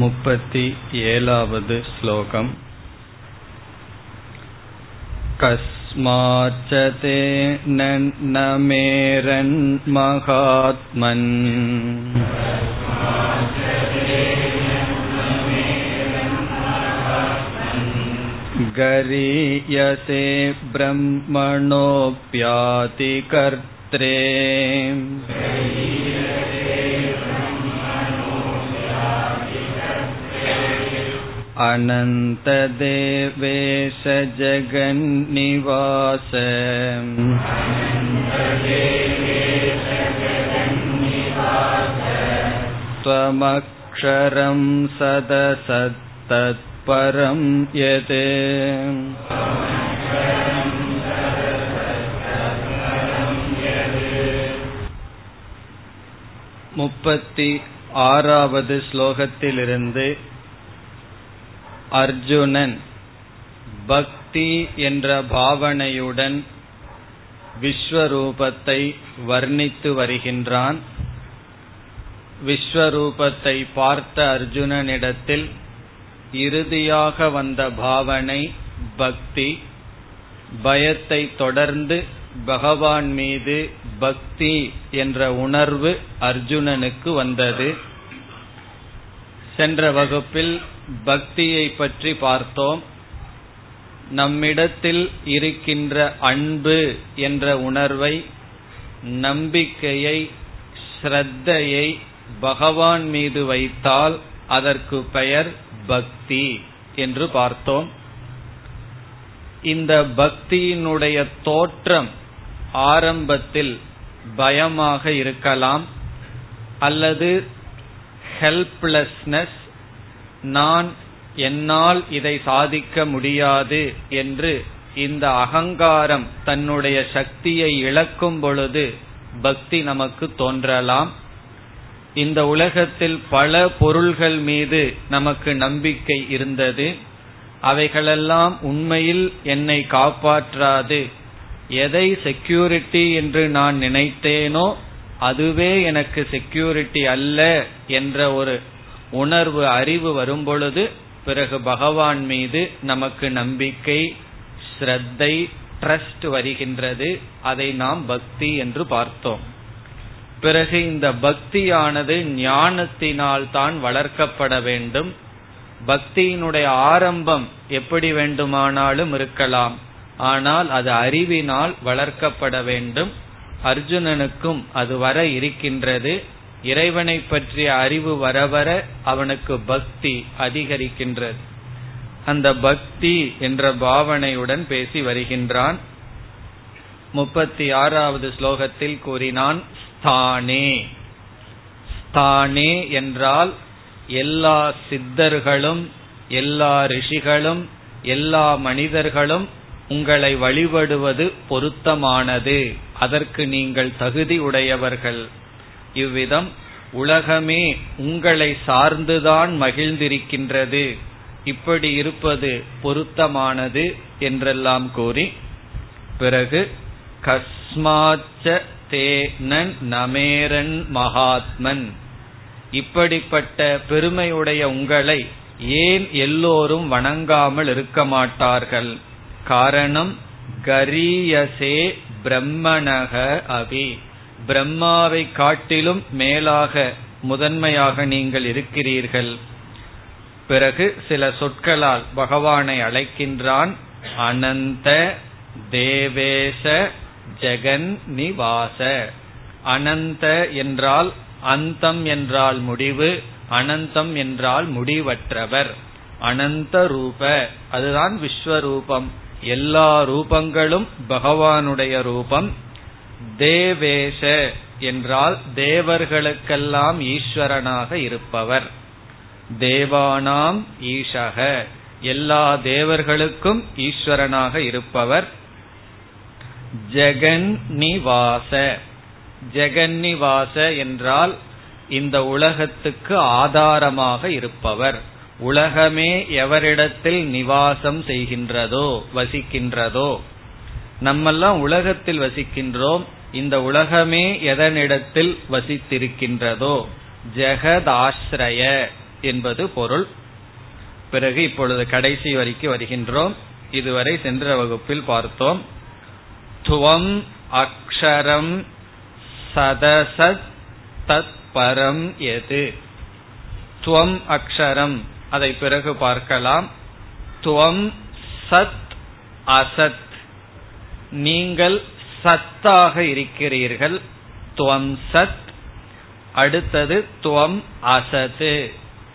मुपति एलावद् श्लोकम् कस्माच्च ते न मेरन्महात्मन् गरीयसे ब्रह्मणोऽप्यातिकर्त्रे अनन्तदेवेश जगन्निवास त्वमक्षरं सदसत्तत्परं यत् முப்பத்தி ஆறாவது ஸ்லோகத்திலிருந்து அர்ஜுனன் பக்தி என்ற பாவனையுடன் விஸ்வரூபத்தை வர்ணித்து வருகின்றான். விஸ்வரூபத்தை பார்த்த அர்ஜுனனிடத்தில் இறுதியாக வந்த பாவனை பக்தி. பயத்தை தொடர்ந்து பகவான் மீது பக்தி என்ற உணர்வு அர்ஜுனனுக்கு வந்தது. சென்ற வகுப்பில் பக்தியை பற்றி பார்த்தோம். நம்மிடத்தில் இருக்கின்ற அன்பு என்ற உணர்வை நம்பிக்கையை ஸ்ரத்தையை பகவான் மீது வைத்தால் அதற்கு பெயர் பக்தி என்று பார்த்தோம். இந்த பக்தியினுடைய தோற்றம் ஆரம்பத்தில் பயமாக இருக்கலாம் அல்லது ஹெல்ப்லெஸ்னஸ் நான் என்னால் இதை சாதிக்க முடியாது என்று இந்த அகங்காரம் தன்னுடைய சக்தியை இழக்கும் பொழுது பக்தி நமக்கு தோன்றலாம். இந்த உலகத்தில் பல பொருள்கள் மீது நமக்கு நம்பிக்கை இருந்தது. அவைகளெல்லாம் உண்மையில் என்னை காப்பாற்றாது. எதை செக்யூரிட்டி என்று நான் நினைத்தேனோ அதுவே எனக்கு செக்யூரிட்டி அல்ல என்ற ஒரு உணர்வு அறிவு வரும்பொழுது பிறகு பகவான் மீது நமக்கு நம்பிக்கை ஸ்ரத்தை ட்ரஸ்ட் வருகின்றது. அதை நாம் பக்தி என்று பார்த்தோம். பிறகு இந்த பக்தியானது ஞானத்தினால் தான் வளர்க்கப்பட வேண்டும். பக்தியினுடைய ஆரம்பம் எப்படி வேண்டுமானாலும் இருக்கலாம். ஆனால் அது அறிவினால் வளர்க்கப்பட வேண்டும். அர்ஜுனனுக்கும் அது வர இருக்கின்றது. இறைவனை பற்றிய அறிவு வர வர அவனுக்கு பக்தி அதிகரிக்கின்றது. அந்த பக்தி என்ற பாவனையுடன் பேசி வருகின்றான். முப்பத்தி ஆறாவது ஸ்லோகத்தில் கூறினான் ஸ்தானே. ஸ்தானே என்றால் எல்லா சித்தர்களும் எல்லா ரிஷிகளும் எல்லா மனிதர்களும் உங்களை வழிபடுவது பொருத்தமானது. அதற்கு நீங்கள் தகுதி உடையவர்கள் இவ்விதம் உலகமே உங்களை சார்ந்துதான் மகிழ்ந்திருக்கின்றது. இப்படி இருப்பது பொருத்தமானது என்றெல்லாம் கூறி பிறகு கஸ்மாச்ச தேனன் நமேரன் மகாத்மன். இப்படிப்பட்ட பெருமையுடைய உங்களை ஏன் எல்லோரும் வணங்காமல் இருக்க மாட்டார்கள்? காரணம் கரியசே பிரம்மணக அபி. பிரம்மாவை காட்டிலும் மேலாக முதன்மையாக நீங்கள் இருக்கிறீர்கள். பிறகு சில சொற்களால் பகவானை அழைக்கின்றான் அனந்த தேவேச ஜெகன் நிவாச. அனந்த என்றால் அந்தம் என்றால் முடிவு அனந்தம் என்றால் முடிவற்றவர். அனந்த ரூப அதுதான் விஸ்வரூபம். எல்லா ரூபங்களும் பகவானுடைய ரூபம். தேவேஷ என்றால் தேவர்களுக்கெல்லாம் ஈஸ்வரனாக இருப்பவர். தேவானாம் ஈஷக. எல்லா தேவர்களுக்கும் ஈஸ்வரனாக இருப்பவர். ஜெகன்னிவாச. ஜெகன்னிவாச என்றால் இந்த உலகத்துக்கு ஆதாரமாக இருப்பவர். உலகமே எவரிடத்தில் நிவாசம் செய்கின்றதோ வசிக்கின்றதோ? நம்மெல்லாம் உலகத்தில் வசிக்கின்றோம். இந்த உலகமே எதனிடத்தில் வசித்திருக்கின்றதோ? ஜெகதாஸ்ரய என்பது பொருள். பிறகு இப்பொழுது கடைசி வரைக்கு வருகின்றோம். இதுவரை சென்ற வகுப்பில் பார்த்தோம். துவம் அக்ஷரம் சதசத் தத் பரம் எது? துவம் அக்ஷரம் அதை பிறகு பார்க்கலாம். துவம் சத் அசத். நீங்கள் சத்தாக இருக்கிறீர்கள். துவம் சத். அடுத்தது துவம் அசத்து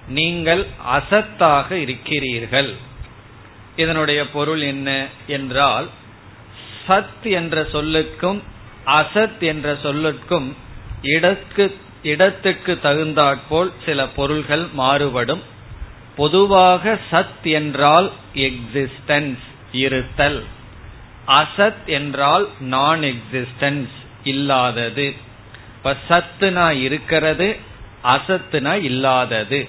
நீங்கள் அசத்தாக இருக்கிறீர்கள். இதனுடைய பொருள் என்ன என்றால் சத் என்ற சொல்லுக்கும் அசத் என்ற சொல்லுக்கும் இடக்கு இடத்துக்கு தகுந்தாற்போல் சில பொருள்கள் மாறுபடும். பொதுவாக சத் என்றால் எக்ஸிஸ்டன்ஸ் இருத்தல். அசத் என்றால் நான் எக்ஸிஸ்டன்ஸ் இல்லாதது. இப்ப சத்துனா இருக்கிறது அசத்துனா இல்லாதது.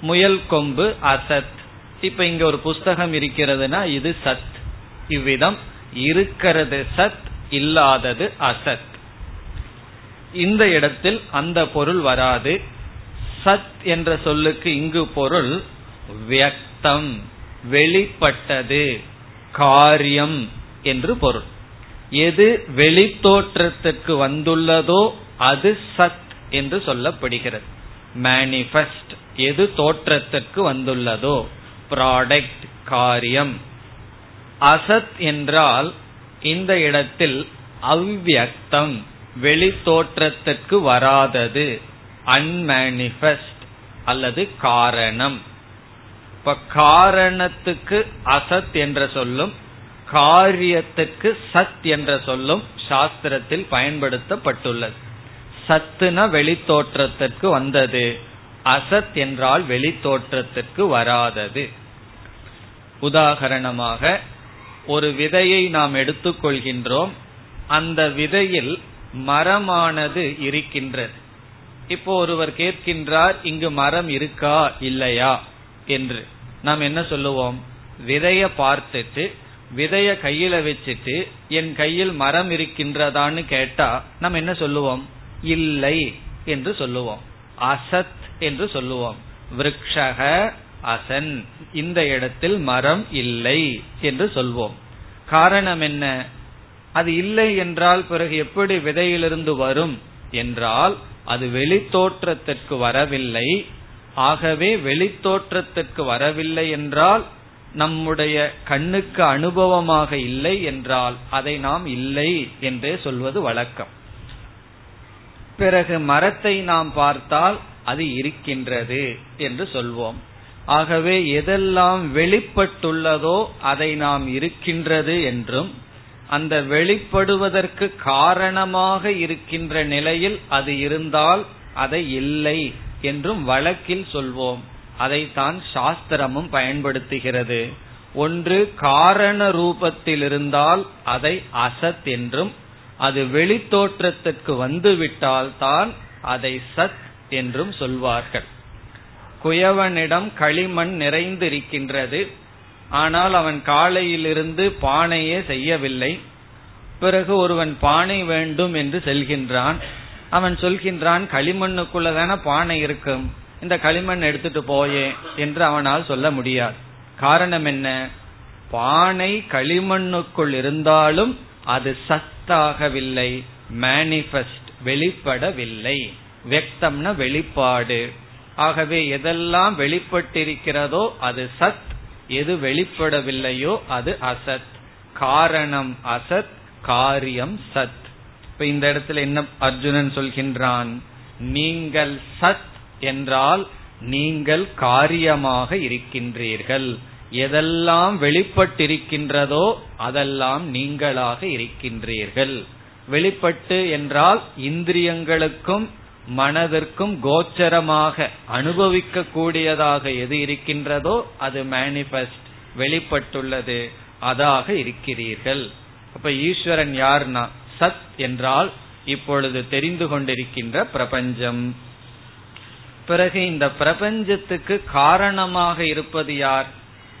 முயல் கொம்பு அசத். இப்ப இங்க ஒரு புஸ்தகம் இருக்கிறதுனா இது சத். இவ்விதம் இருக்கிறது சத் இல்லாதது அசத். இந்த இடத்தில் அந்த பொருள் வராது. சத் என்ற சொல்லுக்கு இங்கு பொருள் வியக்தம் வெளிப்பட்டது காரியம் என்று பொருள். எது வெளித்தோற்றத்திற்கு வந்துள்ளதோ அது சத் என்று சொல்லப்படுகிறது. மேனிஃபெஸ்ட் எது தோற்றத்திற்கு வந்துள்ளதோ ப்ராடக்ட் காரியம். அசத் என்றால் இந்த இடத்தில் அவ்வியக்தம் வெளித்தோற்றத்துக்கு வராதது. அன்மேனிஃபெஸ்ட் அல்லது காரணம். இப்ப காரணத்துக்கு அசத் என்ற சொல்லும் காரியத்துக்கு சத் என்ற சொல்லும் சாஸ்திரத்தில் பயன்படுத்தப்பட்டுள்ளது. சத்துன வெளித்தோற்றத்திற்கு வந்தது அசத் என்றால் வெளித்தோற்றத்திற்கு வராதது. உதாகரணமாக ஒரு விதையை நாம் எடுத்துக்கொள்கின்றோம் அந்த விதையில் மரமானது இருக்கின்றது. இப்போ ஒருவர் கேட்கின்றார் இங்கு மரம் இருக்கா இல்லையா? என்று. நாம் என்ன சொல்லுவோம்? விதைய பார்த்துட்டு விதைய கையில வச்சுட்டு என் கையில் மரம் இருக்கின்றதான்னு கேட்டா நம்ம என்ன சொல்லுவோம்? இல்லை என்று சொல்லுவோம். அசத் என்று சொல்லுவோம். விரக்ஷக அசன். இந்த இடத்தில் மரம் இல்லை என்று சொல்வோம். காரணம் என்ன? அது இல்லை என்றால் பிறகு எப்படி விதையிலிருந்து வரும்? என்றால் அது வெளித்தோற்றத்திற்கு வரவில்லை. ஆகவே வெளித்தோற்றத்திற்கு வரவில்லை என்றால் நம்முடைய கண்ணுக்கு அனுபவமாக இல்லை என்றால் அதை நாம் இல்லை என்றே சொல்வது வழக்கம். பிறகு மரத்தை நாம் பார்த்தால் அது இருக்கின்றது என்று சொல்வோம். ஆகவே எதெல்லாம் வெளிப்பட்டுள்ளதோ அதை நாம் இருக்கின்றது என்றும் அந்த வெளிப்படுவதற்கு காரணமாக இருக்கின்ற நிலையில் அது இருந்தால் அதை இல்லை என்றும் வழக்கில் சொல்வோம். அதைத்தான் சாஸ்திரமும் பயன்படுத்துகிறது. ஒன்று காரண ரூபத்தில் இருந்தால் அதை அசத் என்றும் அது வெளித்தோற்றத்திற்கு வந்துவிட்டால் தான் அதை சத் என்றும் சொல்வார்கள். குயவனிடம் களிமண் நிறைந்திருக்கின்றது. ஆனால் அவன் காலையிலிருந்து பானையே செய்யவில்லை. பிறகு ஒருவன் பானை வேண்டும் என்று செல்கின்றான். அவன் சொல்கின்றான் களிமண்ணுக்குள்ளதான பானை இருக்கும் இந்த களிமண் எடுத்துட்டு போயே என்று அவனால் சொல்ல முடியாது. காரணம் என்ன? பானை களிமண்ணுக்குள் இருந்தாலும் அது சத்தாகவில்லை மேனிபெஸ்ட் வெளிப்படவில்லை. வெக்தம்னா வெளிப்பாடு. ஆகவே எதெல்லாம் வெளிப்பட்டிருக்கிறதோ அது சத் எது வெளிப்படவில்லையோ அது அசத். காரணம் அசத் காரியம் சத். இப்ப இந்த இடத்துல என்ன அர்ஜுனன் சொல்கின்றான்? நீங்கள் சத் என்றால் நீங்கள் காரியமாக இருக்கின்றீர்கள். எதெல்லாம் வெளிப்பட்டிருக்கின்றதோ அதெல்லாம் நீங்களாக இருக்கின்றீர்கள். வெளிப்பட்டு என்றால் இந்திரியங்களுக்கும் மனதிற்கும் கோச்சரமாக அனுபவிக்க கூடியதாக எது இருக்கின்றதோ அது மேனிபெஸ்ட் வெளிப்பட்டுள்ளது அதாக இருக்கிறீர்கள். அப்ப ஈஸ்வரன் யார்னா? சத் என்றால் இப்பொழுது தெரிந்து கொண்டிருக்கின்ற பிரபஞ்சம். பிறகு இந்த பிரபஞ்சத்துக்கு காரணமாக இருப்பது யார்?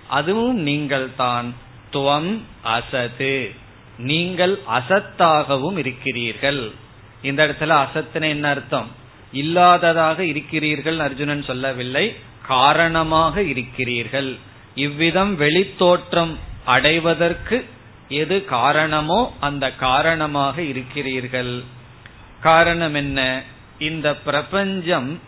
அதுவும் நீங்கள் தான் துவம் அசது நீங்கள் அசத்தாகவும் இருக்கிறீர்கள். இந்த இடத்துல அசத்தின என்ன அர்த்தம்? இல்லாததாக இருக்கிறீர்கள் அர்ஜுனன் சொல்லவில்லை. காரணமாக இருக்கிறீர்கள். இவ்விதம் வெளித்தோற்றம் அடைவதற்கு எது காரணமோ அந்த காரணமாக இருக்கிறீர்கள். காரணம் என்ன? இந்த பிரபஞ்சம்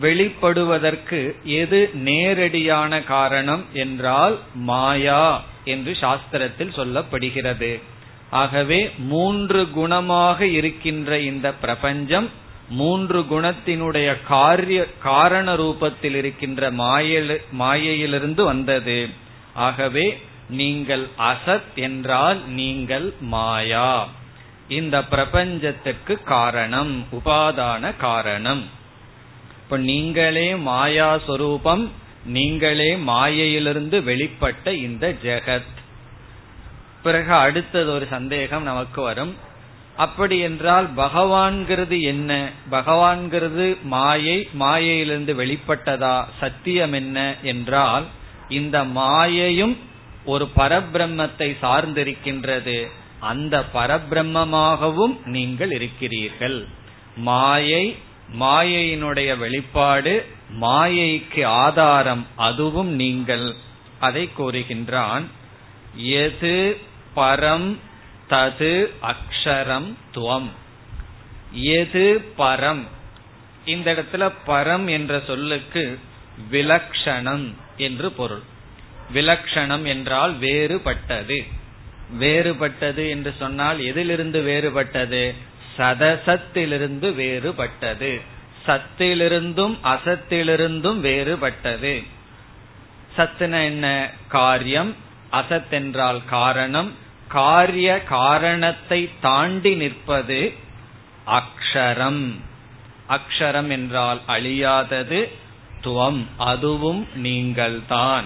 வெளிப்படுவதற்கு எது நேரடியான காரணம் என்றால் மாயா என்று சாஸ்திரத்தில் சொல்லப்படுகிறது. ஆகவே மூன்று குணமாக இருக்கின்ற இந்த பிரபஞ்சம் மூன்று குணத்தினுடைய காரிய காரண ரூபத்தில் இருக்கின்ற மாயையிலிருந்து வந்தது. ஆகவே நீங்கள் அசத் என்றால் நீங்கள் மாயா. இந்த பிரபஞ்சத்துக்கு காரணம் உபாதான காரணம். இப்ப நீங்களே மாயா சொரூபம் நீங்களே மாயையிலிருந்து வெளிப்பட்ட இந்த ஜெகத். பிறகு அடுத்தது ஒரு சந்தேகம் நமக்கு வரும். அப்படி என்றால் பகவான்கிறது என்ன? பகவான்கிறது மாயை மாயையிலிருந்து வெளிப்பட்டதா? சத்தியம் என்ன என்றால் இந்த மாயையும் ஒரு பரபிரம்மத்தை சார்ந்திருக்கின்றது. அந்த பரபிரம்மமாகவும் நீங்கள் இருக்கிறீர்கள். மாயை மாயையினுடைய வெளிப்பாடு மாயைக்கு ஆதாரம் அதுவும் நீங்கள். அதை கூறுகின்றான் எது பரம் தது அக்ஷரம் துவம். எது பரம்? இந்த இடத்துல பரம் என்ற சொல்லுக்கு விலக்ஷணம் என்று பொருள். விலக்ஷணம் என்றால் வேறுபட்டது. வேறுபட்டது என்று சொன்னால் எதிலிருந்து வேறுபட்டது? சதசத்திலிருந்து வேறுபட்டது. சத்திலிருந்தும் அசத்திலிருந்தும் வேறுபட்டது. சத்துன என்ன? காரியம். அசத் என்றால் காரணம். காரிய காரணத்தை தாண்டி நிற்பது அக்ஷரம். அக்ஷரம் என்றால் அழியாதது துவம் அதுவும் நீங்கள்தான்.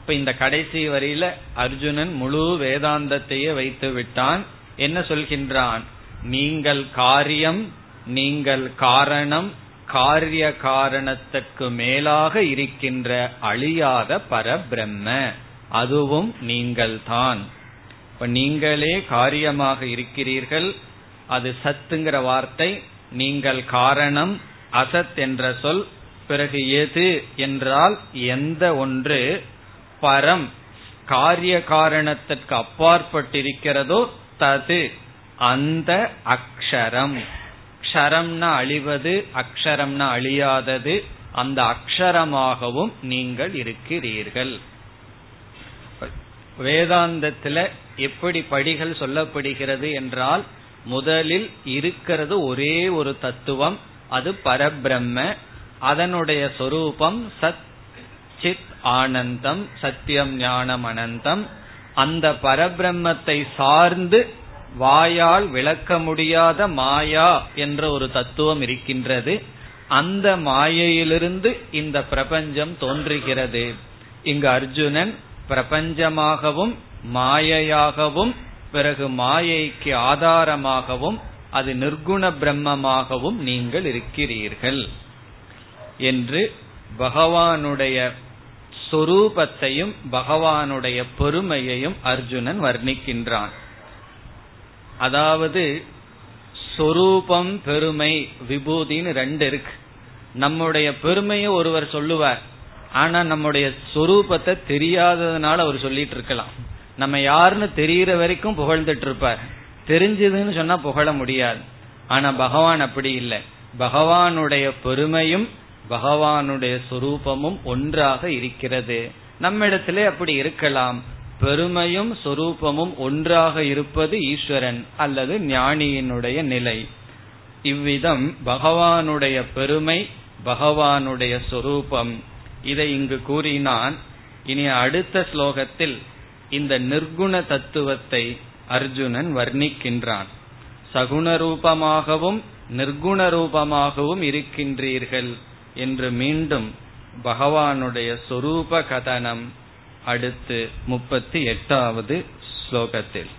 இப்ப இந்த கடைசி வரியில அர்ஜுனன் முழு வேதாந்தத்தையே வைத்து விட்டான். என்ன சொல்கின்றான்? நீங்கள் காரியம் நீங்கள் காரணம் காரிய காரணத்துக்கு மேலாக இருக்கின்ற அழியாத பரபிரம்ம அதுவும் நீங்கள்தான். இப்ப நீங்களே காரியமாக இருக்கிறீர்கள் அது சத்துங்கிற வார்த்தை நீங்கள் காரணம் அசத் என்ற சொல் பிறகு எது என்றால் எந்த ஒன்று பரம் காரிய காரணத்திற்கு அப்பாற்பட்டிருக்கிறதோ தது அந்த அக்ஷரம். க்ஷரம்னா அழிவது அக்ஷரம்னா அழியாதது அந்த அக்ஷரமாகவும் நீங்கள் இருக்கிறீர்கள். வேதாந்தத்துல எப்படி படிகள் சொல்லப்படுகிறது என்றால் முதலில் இருக்கிறது ஒரே ஒரு தத்துவம் அது பரபிரம்ம அதனுடைய சொரூபம் சத் சித் ஆனந்தம் சத்தியம் ஞானம் அனந்தம். அந்த பரபிரம்மத்தை சார்ந்து வாயால் விளக்க முடியாத மாயா என்ற ஒரு தத்துவம் இருக்கின்றது. அந்த மாயையிலிருந்து இந்த பிரபஞ்சம் தோன்றுகிறது. இங்கு அர்ஜுனன் பிரபஞ்சமாகவும் மாயையாகவும் பிறகு மாயைக்கு ஆதாரமாகவும் அது நிர்குண பிரம்மமாகவும் நீங்கள் இருக்கிறீர்கள் என்று பகவானுடைய சொரூபத்தையும் பகவானுடைய பெருமையையும் அர்ஜுனன் வர்ணிக்கின்றான். அதாவது சொரூபம் பெருமை விபூதின்னு ரெண்டு இருக்கு. நம்முடைய பெருமையை ஒருவர் சொல்லுவார். ஆனா நம்முடைய சொரூபத்தை தெரியாததுனால அவர் சொல்லிட்டு இருக்கலாம். நம்ம யாருன்னு தெரிகிற வரைக்கும் புகழ்ந்துட்டு இருப்பார் தெரிஞ்சதுன்னு சொன்னா புகழ முடியாது. ஆனா பகவான் அப்படி இல்லை. பகவானுடைய பெருமையும் பகவானுடைய சொரூபமும் ஒன்றாக இருக்கிறது. நம்மிடத்திலே அப்படி இருக்கலாம். பெருமையும் சொரூபமும் ஒன்றாக இருப்பது ஈஸ்வரன் அல்லது ஞானியினுடைய நிலை. இவ்விதம் பகவானுடைய பெருமை பகவானுடைய சொரூபம். இதை இங்கு கூறினான். இனி அடுத்த ஸ்லோகத்தில் இந்த நிர்குண தத்துவத்தை அர்ஜுனன் வர்ணிக்கின்றான் சகுண ரூபமாகவும் நிர்குண ரூபமாகவும் இருக்கின்றீர்கள் என்று மீண்டும் பகவானுடைய சொரூப கதனம் அடுத்து முப்பத்தி எட்டாவது ஸ்லோகத்தில்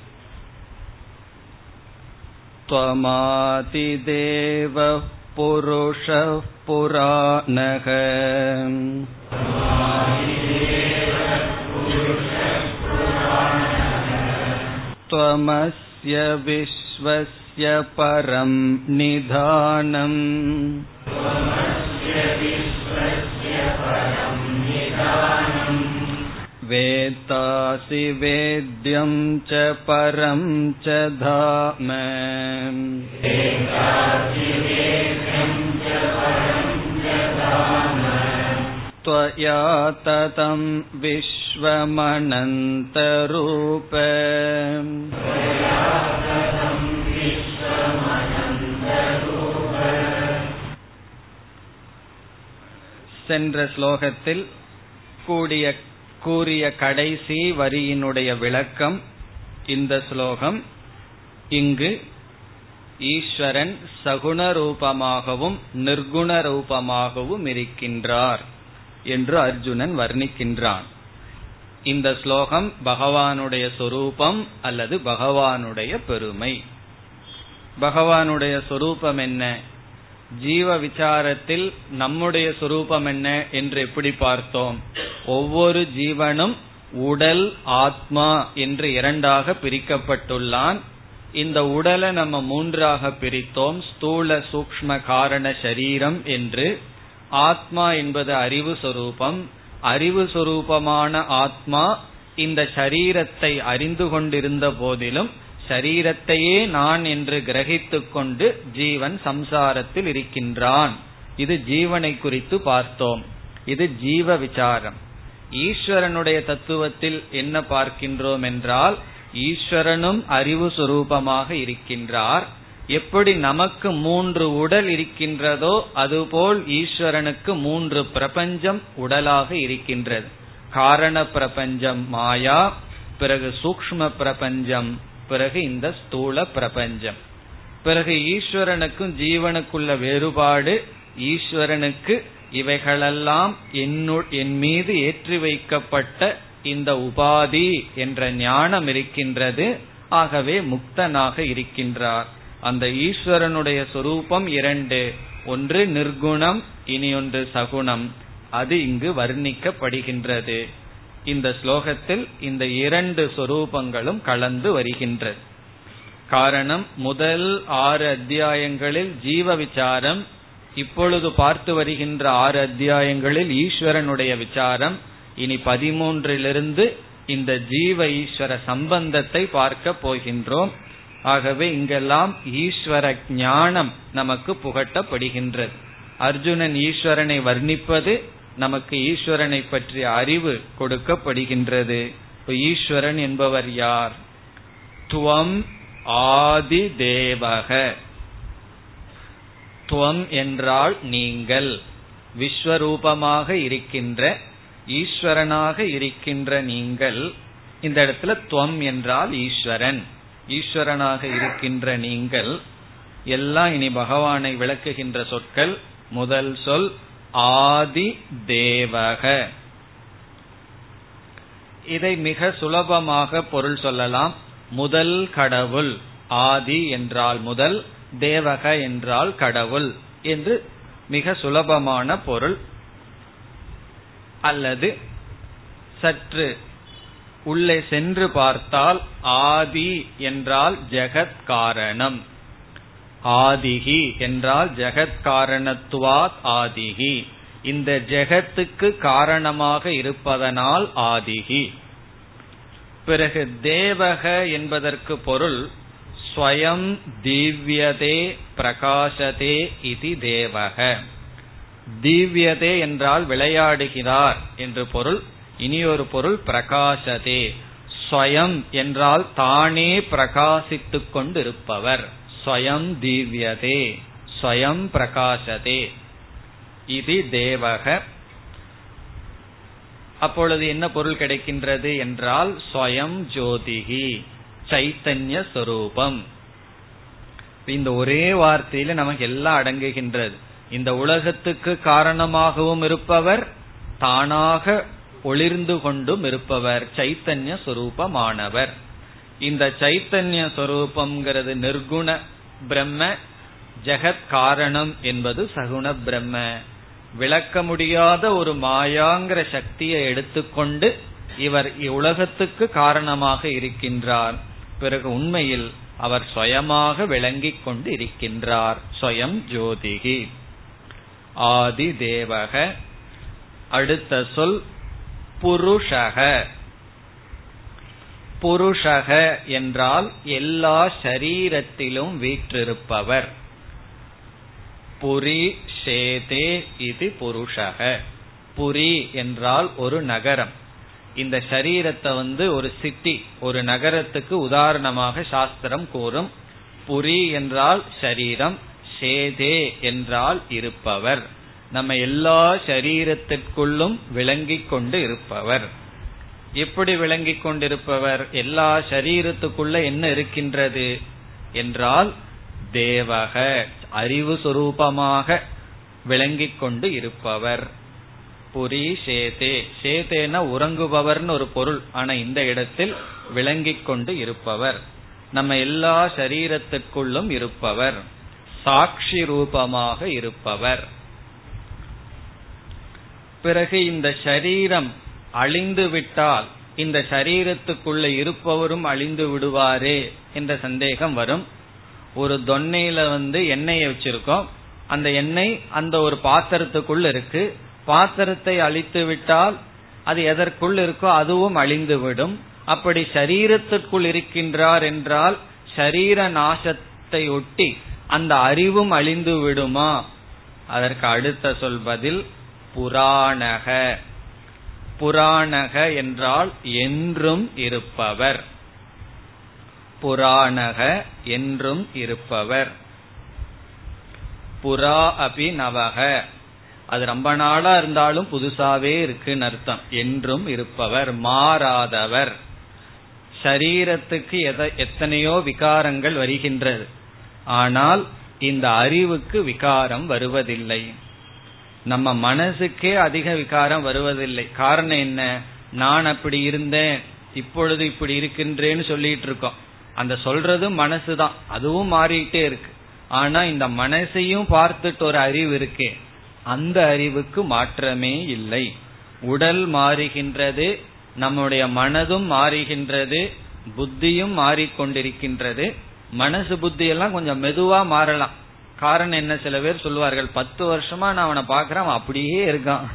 त्वमातिदेवः पुरुषः पुराणः त्वमस्य विश्व विश्वस्य परं निधानम् वेत्तासि वेद्यं च परं च धाम त्वया ततं विश्वमनन्तरूप சென்ற ஸ்லோகத்தில் கூடிய கூறிய கடைசி வரியினுடைய விளக்கம் இந்த ஸ்லோகம் இங்கு ஈஸ்வரன் சகுண ரூபமாகவும் நிர்குண ரூபமாகவும் இருக்கின்றார் என்று அர்ஜுனன் வர்ணிக்கின்றான். இந்த ஸ்லோகம் பகவானுடைய சொரூபம் அல்லது பகவானுடைய பெருமை. பகவானுடைய சொரூபம் என்ன? ஜீவ விசாரத்தில் நம்முடைய சொரூபம் என்ன என்று எப்படி பார்த்தோம்? ஒவ்வொரு ஜீவனும் உடல் ஆத்மா என்று இரண்டாக பிரிக்கப்பட்டுள்ளான். இந்த உடலை நம்ம மூன்றாக பிரித்தோம். ஸ்தூல சூக்ம காரண சரீரம் என்று. ஆத்மா என்பது அறிவு சொரூபம். அறிவு சொரூபமான ஆத்மா இந்த சரீரத்தை அறிந்து கொண்டிருந்த போதிலும் சரீரத்தையே நான் என்று கிரகித்து கொண்டு ஜீவன் சம்சாரத்தில் இருக்கின்றான். இது ஜீவனை குறித்து பார்த்தோம். இது ஜீவ விசாரம். ஈஸ்வரனுடைய தத்துவத்தில் என்ன பார்க்கின்றோம் என்றால் ஈஸ்வரனும் அறிவு சுரூபமாக இருக்கின்றார். எப்படி நமக்கு மூன்று உடல் இருக்கின்றதோ அதுபோல் ஈஸ்வரனுக்கு மூன்று பிரபஞ்சம் உடலாக இருக்கின்றது. காரண பிரபஞ்சம் மாயா பிறகு சூக்ம பிரபஞ்சம் பிறகு இந்த ஸ்தூல பிரபஞ்சம். பிறகு ஈஸ்வரனுக்கும் ஜீவனுக்குள்ள வேறுபாடு ஈஸ்வரனுக்கு இவைகளெல்லாம் என் மீது ஏற்றி வைக்கப்பட்ட இந்த உபாதி என்ற ஞானம் இருக்கின்றது. ஆகவே முக்தனாக இருக்கின்றார். அந்த ஈஸ்வரனுடைய சொரூபம் இரண்டு. ஒன்று நிர்குணம் இனி ஒன்று சகுணம். அது இங்கு வர்ணிக்கப்படுகின்றது. இந்த ஸ்லோகத்தில் இந்த இரண்டு சொரூபங்களும் கலந்து வருகின்றது. காரணம் முதல் ஆறு அத்தியாயங்களில் ஜீவ விசாரம் இப்பொழுது பார்த்து வருகின்ற ஆறு அத்தியாயங்களில் ஈஸ்வரனுடைய விசாரம் இனி பதிமூன்றிலிருந்து இந்த ஜீவ ஈஸ்வர சம்பந்தத்தை பார்க்க போகின்றோம். ஆகவே இங்கெல்லாம் ஈஸ்வர ஞானம் நமக்கு புகட்டப்படுகின்றது. அர்ஜுனன் ஈஸ்வரனை வர்ணிப்பது நமக்கு ஈஸ்வரனை பற்றிய அறிவு கொடுக்கப்படுகின்றது. ஈஸ்வரன் என்பவர் யார்? துவம் ஆதி தேவக துவம் என்றால் நீங்கள் விஸ்வரூபமாக இருக்கின்ற ஈஸ்வரனாக இருக்கின்ற நீங்கள் இந்த இடத்துல துவம் என்றால் ஈஸ்வரன். ஈஸ்வரனாக இருக்கின்ற நீங்கள் எல்லாம் இனி பகவானை விளக்குகின்ற சொற்கள் முதல் சொல் ஆதி தேவக. இதை மிக சுலபமாக பொருள் சொல்லலாம். முதல் கடவுள். ஆதி என்றால் முதல் தேவக என்றால் கடவுள் என்று மிக சுலபமான பொருள். அல்லது சற்று உள்ளே சென்று பார்த்தால் ஆதி என்றால் ஜெகத் காரணம் ஆதிகி என்றால் ஜெகத் காரணத்துவாத் ஆதிகி இந்த ஜெகத்துக்கு காரணமாக இருப்பதனால் ஆதிகி பிறகு தேவக என்பதற்கு பொருள் ஸ்வயம் தீவ்யதே பிரகாசதே இது தேவக. தீவ்யதே என்றால் விளையாடுகிறார் என்று பொருள் இனி ஒரு பொருள் பிரகாசதே. ஸ்வயம் என்றால் தானே பிரகாசித்துக் கொண்டிருப்பவர். ஸ்வயம் தீவ்யதே. ஸ்வயம் பிரகாசதே. இது தேவக. அப்பொழுது என்ன பொருள் கிடைக்கின்றது என்றால் ஸ்வயம் ஜோதிகி சைத்தன்ய சொரூபம். இந்த ஒரே வார்த்தையில நமக்கு எல்லாம் அடங்குகின்றது. இந்த உலகத்துக்கு காரணமாகவும் இருப்பவர் தானாக ஒளிர்ந்து கொண்டும் இருப்பவர் சைத்தன்ய சொரூபமானவர். இந்த சைத்தன்ய சொரூபம்ங்கிறது நிர்குண பிரம்ம ஜெகத் காரணம் என்பது சகுண பிரம்ம. விளக்க முடியாத ஒரு மாயாங்கிற சக்தியை எடுத்துக்கொண்டு இவர் உலகத்துக்கு காரணமாக இருக்கின்றார். பிறகு உண்மையில் அவர் சுயமாக விளங்கிக் கொண்டு இருக்கின்றார். சுயம் ஜோதிகி. ஆதி தேவக அடுத்த சொல் புருஷக. புருஷக என்றால் எல்லா சரீரத்திலும் வீற்றிருப்பவர். புரி ஷேதே இது புருஷக. புரி என்றால் ஒரு நகரம். இந்த சரீரத்தை வந்து ஒரு சிட்டி ஒரு நகரத்துக்கு உதாரணமாக சாஸ்திரம் கூறும். புரி என்றால் சரீரம் சேதே என்றால் இருப்பவர். நம்ம எல்லா சரீரத்திற்குள்ளும் விளங்கிக் கொண்டு இருப்பவர். எப்படி விளங்கிக் கொண்டிருப்பவர்? எல்லா சரீரத்துக்குள்ள என்ன இருக்கின்றது? என்றால் தேவக அறிவு சுரூபமாக விளங்கிக் கொண்டு இருப்பவர். புரி சேதே. சேதேன உறங்குபவர்னு ஒரு பொருள். ஆனா இந்த இடத்தில் விளங்கிக் கொண்டு இருப்பவர். நம்ம எல்லா சரீரத்திற்குள்ளும் இருப்பவர். சாட்சி ரூபமாக இருப்பவர். பிறகு இந்த சரீரம் அழிந்து விட்டால் இந்த சரீரத்துக்குள்ள இருப்பவரும் அழிந்து விடுவாரே என்ற சந்தேகம் வரும். ஒரு தொன்னையில வந்து எண்ணெயை வச்சிருக்கோம். அந்த எண்ணெய் அந்த ஒரு பாத்திரத்துக்குள்ள இருக்கு. பாத்திரத்தை அழித்து விட்டால் அது எதற்குள் இருக்கோ அதுவும் அழிந்துவிடும் அப்படி சரீரத்திற்குள் இருக்கின்றார் என்றால் சரீர நாசத்தை ஒட்டி அந்த அறிவும் அழிந்து விடுமா? அதற்கு அடுத்த சொல்வதில் புராணக. புராணக என்றால் என்றும் இருப்பவர். புராணக என்றும் இருப்பவர். புறா அபி நவக. அது ரொம்ப நாளா இருந்தாலும் புதுசாவே இருக்குன்னு அர்த்தம். என்றும் இருப்பவர் மாறாதவர். சரீரத்துக்கு எத்தனையோ விகாரங்கள் வருகின்றது. ஆனால் இந்த அறிவுக்கு விகாரம் வருவதில்லை. நம்ம மனசுக்கே அதிக விகாரம் வருவதில்லை. காரணம் என்ன? நான் அப்படி இருந்தேன். இப்பொழுது இப்படி இருக்கின்றேன்னு சொல்லிட்டு இருக்கோம். அந்த சொல்றதும் மனசுதான். அதுவும் மாறிட்டே இருக்கு. ஆனா இந்த மனசையும் பார்த்துட்டு ஒரு அறிவு இருக்கே. அந்த அறிவுக்கு மாற்றமே இல்லை. உடல் மாறுகின்றது நம்முடைய மனதும் மாறுகின்றது புத்தியும் மாறிக்கொண்டிருக்கின்றது. மனசு புத்தி எல்லாம் கொஞ்சம் மெதுவா மாறலாம். காரணம் என்ன? சில பேர் சொல்லுவார்கள் பத்து வருஷமா நான் அவனை பாக்குறேன் அவன் அப்படியே இருக்கான்.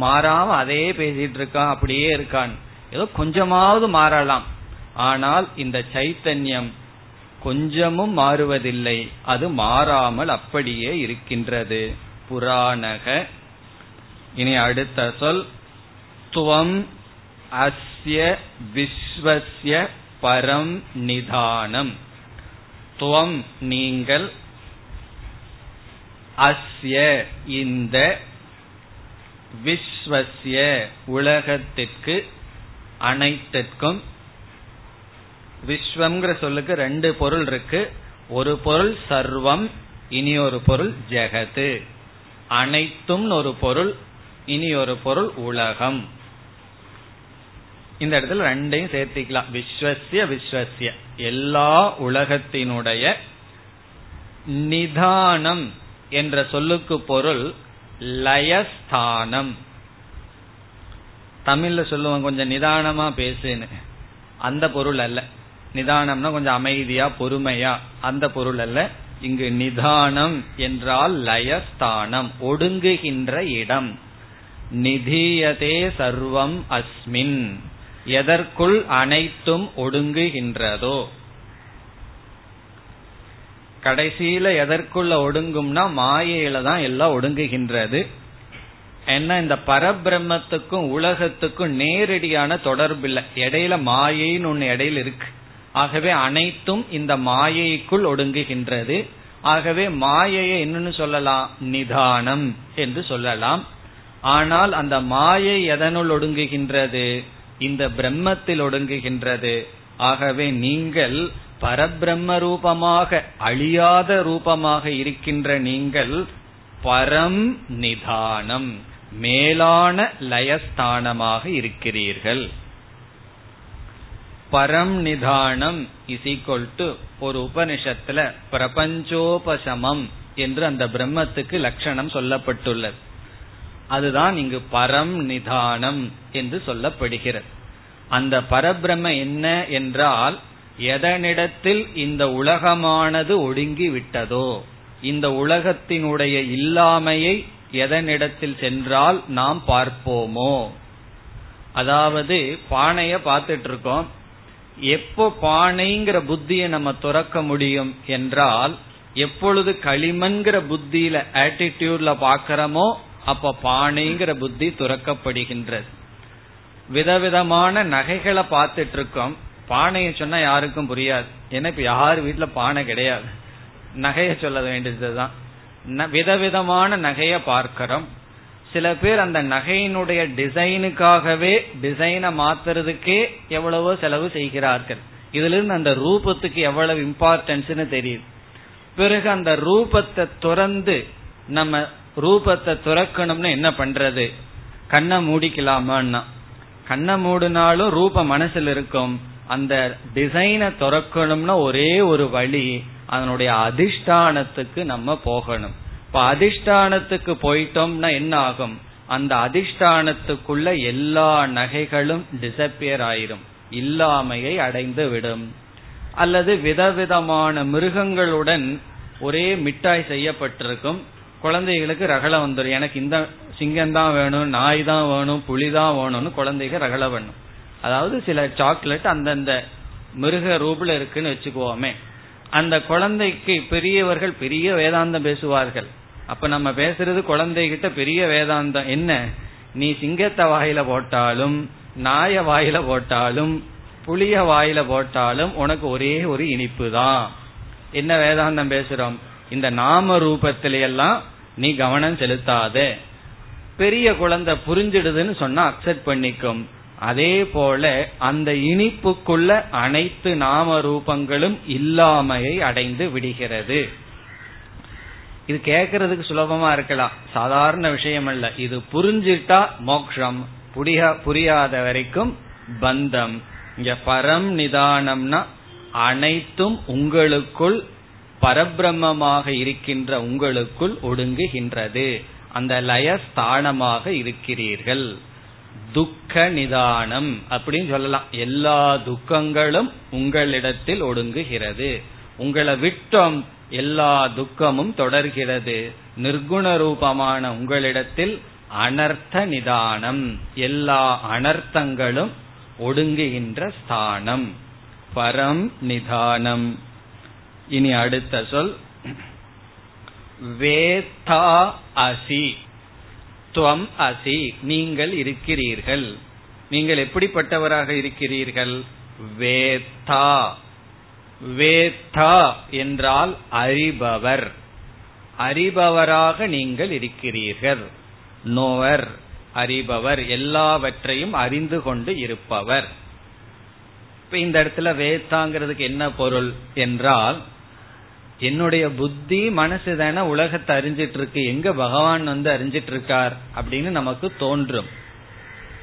மாறாம அதே பேசிட்டு இருக்கான் அப்படியே இருக்கான். ஏதோ கொஞ்சமாவது மாறலாம். ஆனால் இந்த சைத்தன்யம் கொஞ்சமும் மாறுவதில்லை. அது மாறாமல் அப்படியே இருக்கின்றது. புராணக. இனி அடுத்த சொல். துவம் அஸ்ய விஸ்வசிய பரம் நிதானம். துவம் நீங்கள் அஸ்ய இந்த விஸ்வசிய உலகத்திற்கு அனைத்திற்கும் விஸ்வம்ங்கிற சொல்லுக்கு ரெண்டு பொருள் இருக்கு. ஒரு பொருள் சர்வம் இனி ஒரு பொருள் ஜெகது அனைத்தும் ஒரு பொருள் இனி ஒரு பொருள் உலகம். இந்த இடத்துல ரெண்டையும் சேர்த்திக்கலாம். விஸ்வசிய விஸ்வசிய எல்லா உலகத்தினுடைய நிதானம் என்ற சொல்லுக்கு பொருள் லயஸ்தானம். தமிழ்ல சொல்லுவோம் கொஞ்சம் நிதானமா பேசுன்னு. அந்த பொருள் அல்ல. நிதானம்னா கொஞ்சம் அமைதியா பொறுமையா அந்த பொருள் அல்ல. இங்கு நிதானம் என்றால் லயஸ்தானம் ஒடுங்குகின்ற இடம். நிதியதே சர்வம் அஸ்மின். எதற்குள் அனைத்தும் ஒடுங்குகின்றதோ. கடைசியில எதற்குள்ள ஒடுங்கும்னா மாயையில தான் எல்லாம் ஒடுங்குகின்றது. ஏன்னா இந்த பரபிரம்மத்துக்கும் உலகத்துக்கும் நேரடியான தொடர்பு இல்லை. இடையில மாயைன்னு ஒன்னு இடையில இருக்கு. ஆகவே அனைத்தும் இந்த மாயைக்குள் ஒடுங்குகின்றது. ஆகவே மாயையை என்னன்னு சொல்லலாம்? நிதானம் என்று சொல்லலாம். ஆனால் அந்த மாயை எதனுள் ஒடுங்குகின்றது? இந்த பிரம்மத்தில் ஒடுங்குகின்றது. ஆகவே நீங்கள் பரபிரம்ம ரூபமாக அழியாத ரூபமாக இருக்கின்ற நீங்கள் பரம் நிதானம் மேலான லயஸ்தானமாக இருக்கிறீர்கள். பரம் நிதானம் இஸ் ஈக்வல் டு ஒரு உபனிஷத்துல பிரபஞ்சோபசமம் என்று அந்த பிரம்மத்துக்கு லட்சணம் சொல்லப்பட்டுள்ளது. அதுதான் இங்கு பரம் நிதானம் என்று சொல்லப்படுகிறது. அந்த பரபிரம்ம என்ன என்றால் எதனிடத்தில் இந்த உலகமானது ஒடுங்கி விட்டதோ இந்த உலகத்தினுடைய இல்லாமையை எதனிடத்தில் சென்றால் நாம் பார்ப்போமோ? அதாவது பானைய பார்த்துட்டு இருக்கோம் எப்போ பானைங்கிற புத்தியை நம்ம துறக்க முடியும் என்றால் எப்பொழுது களிமண்கிற புத்தியில ஆட்டிடியூட்ல பாக்கிறோமோ அப்ப பானைங்கிற புத்தி துறக்கப்படுகின்றது. விதவிதமான நகைகளை பார்த்துட்டு இருக்கோம் பானையை சொன்னா யாருக்கும் புரியாது. ஏன்னா இப்ப யார் வீட்டுல பானை கிடையாது. நகைய சொல்ல வேண்டியதுதான். விதவிதமான நகைய பார்க்கிறோம். சில பேர் அந்த நகையினுடைய டிசைனுக்காகவே டிசைனை மாத்துறதுக்கே எவ்வளவோ செலவு செய்கிறார்கள். இதுல இருந்து அந்த ரூபத்துக்கு எவ்வளவு இம்பார்ட்டன்ஸ்னு தெரியுது. பிறகு அந்த ரூபத்தை துறந்து நம்ம ரூபத்தை துறக்கணும்னு என்ன பண்றது? கண்ணை மூடிக்கலாமான்னா. கண்ணை மூடினாலும் ரூபம் மனசில் இருக்கும். அந்த டிசைனை துறக்கணும்னா ஒரே ஒரு வழி அதனுடைய அதிஷ்டானத்துக்கு நம்ம போகணும். இப்ப அதிஷ்டானத்துக்கு போயிட்டோம்னா என்ன ஆகும்? அந்த அதிஷ்டானத்துக்குள்ள எல்லா நகைகளும் டிசப்பியர் ஆயிரும். இல்லாமையை அடைந்து விடும். அல்லது விதவிதமான மிருகங்களுடன் ஒரே மிட்டாய் செய்யப்பட்டிருக்கும். குழந்தைகளுக்கு ரகலை வந்துடும் எனக்கு இந்த சிங்கம் தான் வேணும் நாய் தான் வேணும் புலி தான் வேணும்னு குழந்தைகள் ரகலை வேணும் அதாவது சில சாக்லேட் அந்தந்த மிருக ரூபில் இருக்குன்னு வச்சுக்குவோமே. அந்த குழந்தைக்கு பெரியவர்கள் பெரிய வேதாந்தம் பேசுவார்கள். அப்ப நம்ம பேசுறது குழந்தைகிட்ட பெரிய வேதாந்தம். என்ன? நீ சிங்கத்தை வாயில போட்டாலும் நாய வாயில போட்டாலும் புளிய வாயில போட்டாலும் உனக்கு ஒரே ஒரு இனிப்பு தான் என்ன வேதாந்தம் பேசுறோம்? இந்த நாம ரூபத்திலையெல்லாம் நீ கவனம் செலுத்தாத. பெரிய குழந்தை புரிஞ்சிடுதுன்னு சொன்னா அக்செப்ட் பண்ணிக்கும். அதே போல அந்த இனிப்புக்குள்ள அனைத்து நாம ரூபங்களும் இல்லாமையை அடைந்து விடுகிறது. இது கேட்கறதுக்கு சுலபமா இருக்கலாம். சாதாரண விஷயம் அல்ல இது புரிஞ்சிட்டா மோக்ஷம். புரியாத வரைக்கும் பந்தம். இங்க பரம் நிதானம்னா அனைத்தும் உங்களுக்குள் பரபிரம்மமாக இருக்கின்ற உங்களுக்குள் ஒடுங்குகின்றது. அந்த லயஸ்தானமாக இருக்கிறீர்கள். துக்க நிதானம் அப்படின்னு சொல்லலாம். எல்லா துக்கங்களும் உங்களிடத்தில் ஒடுங்குகிறது. உங்களை விட்டோம் எல்லா துக்கமும் தொடர்கிறது. நிர்குண ரூபமான உங்களிடத்தில் அனர்த்த நிதானம் எல்லா அனர்த்தங்களும் ஒடுங்குகின்ற ஸ்தானம். பரம் நிதானம். இனி அடுத்த சொல். வேத்தா அசி. துவம் அசி. நீங்கள் இருக்கிறீர்கள். நீங்கள் எப்படிப்பட்டவராக இருக்கிறீர்கள்? வேத்தா. வேத்தா என்றால் அறிபவர். அறிபவராக நீங்கள் இருக்கிறீர்கள். நோவர் அறிபவர் எல்லாவற்றையும் அறிந்து கொண்டு இருப்பவர். இப்ப இந்த இடத்துல வேத்தாங்கிறதுக்கு என்ன பொருள் என்றால் என்னுடைய புத்தி மனசு தானே உலகத்தை அறிஞ்சிட்டு இருக்கு எங்க பகவான் வந்து அறிஞ்சிட்டு இருக்கார் அப்படின்னு நமக்கு தோன்றும்.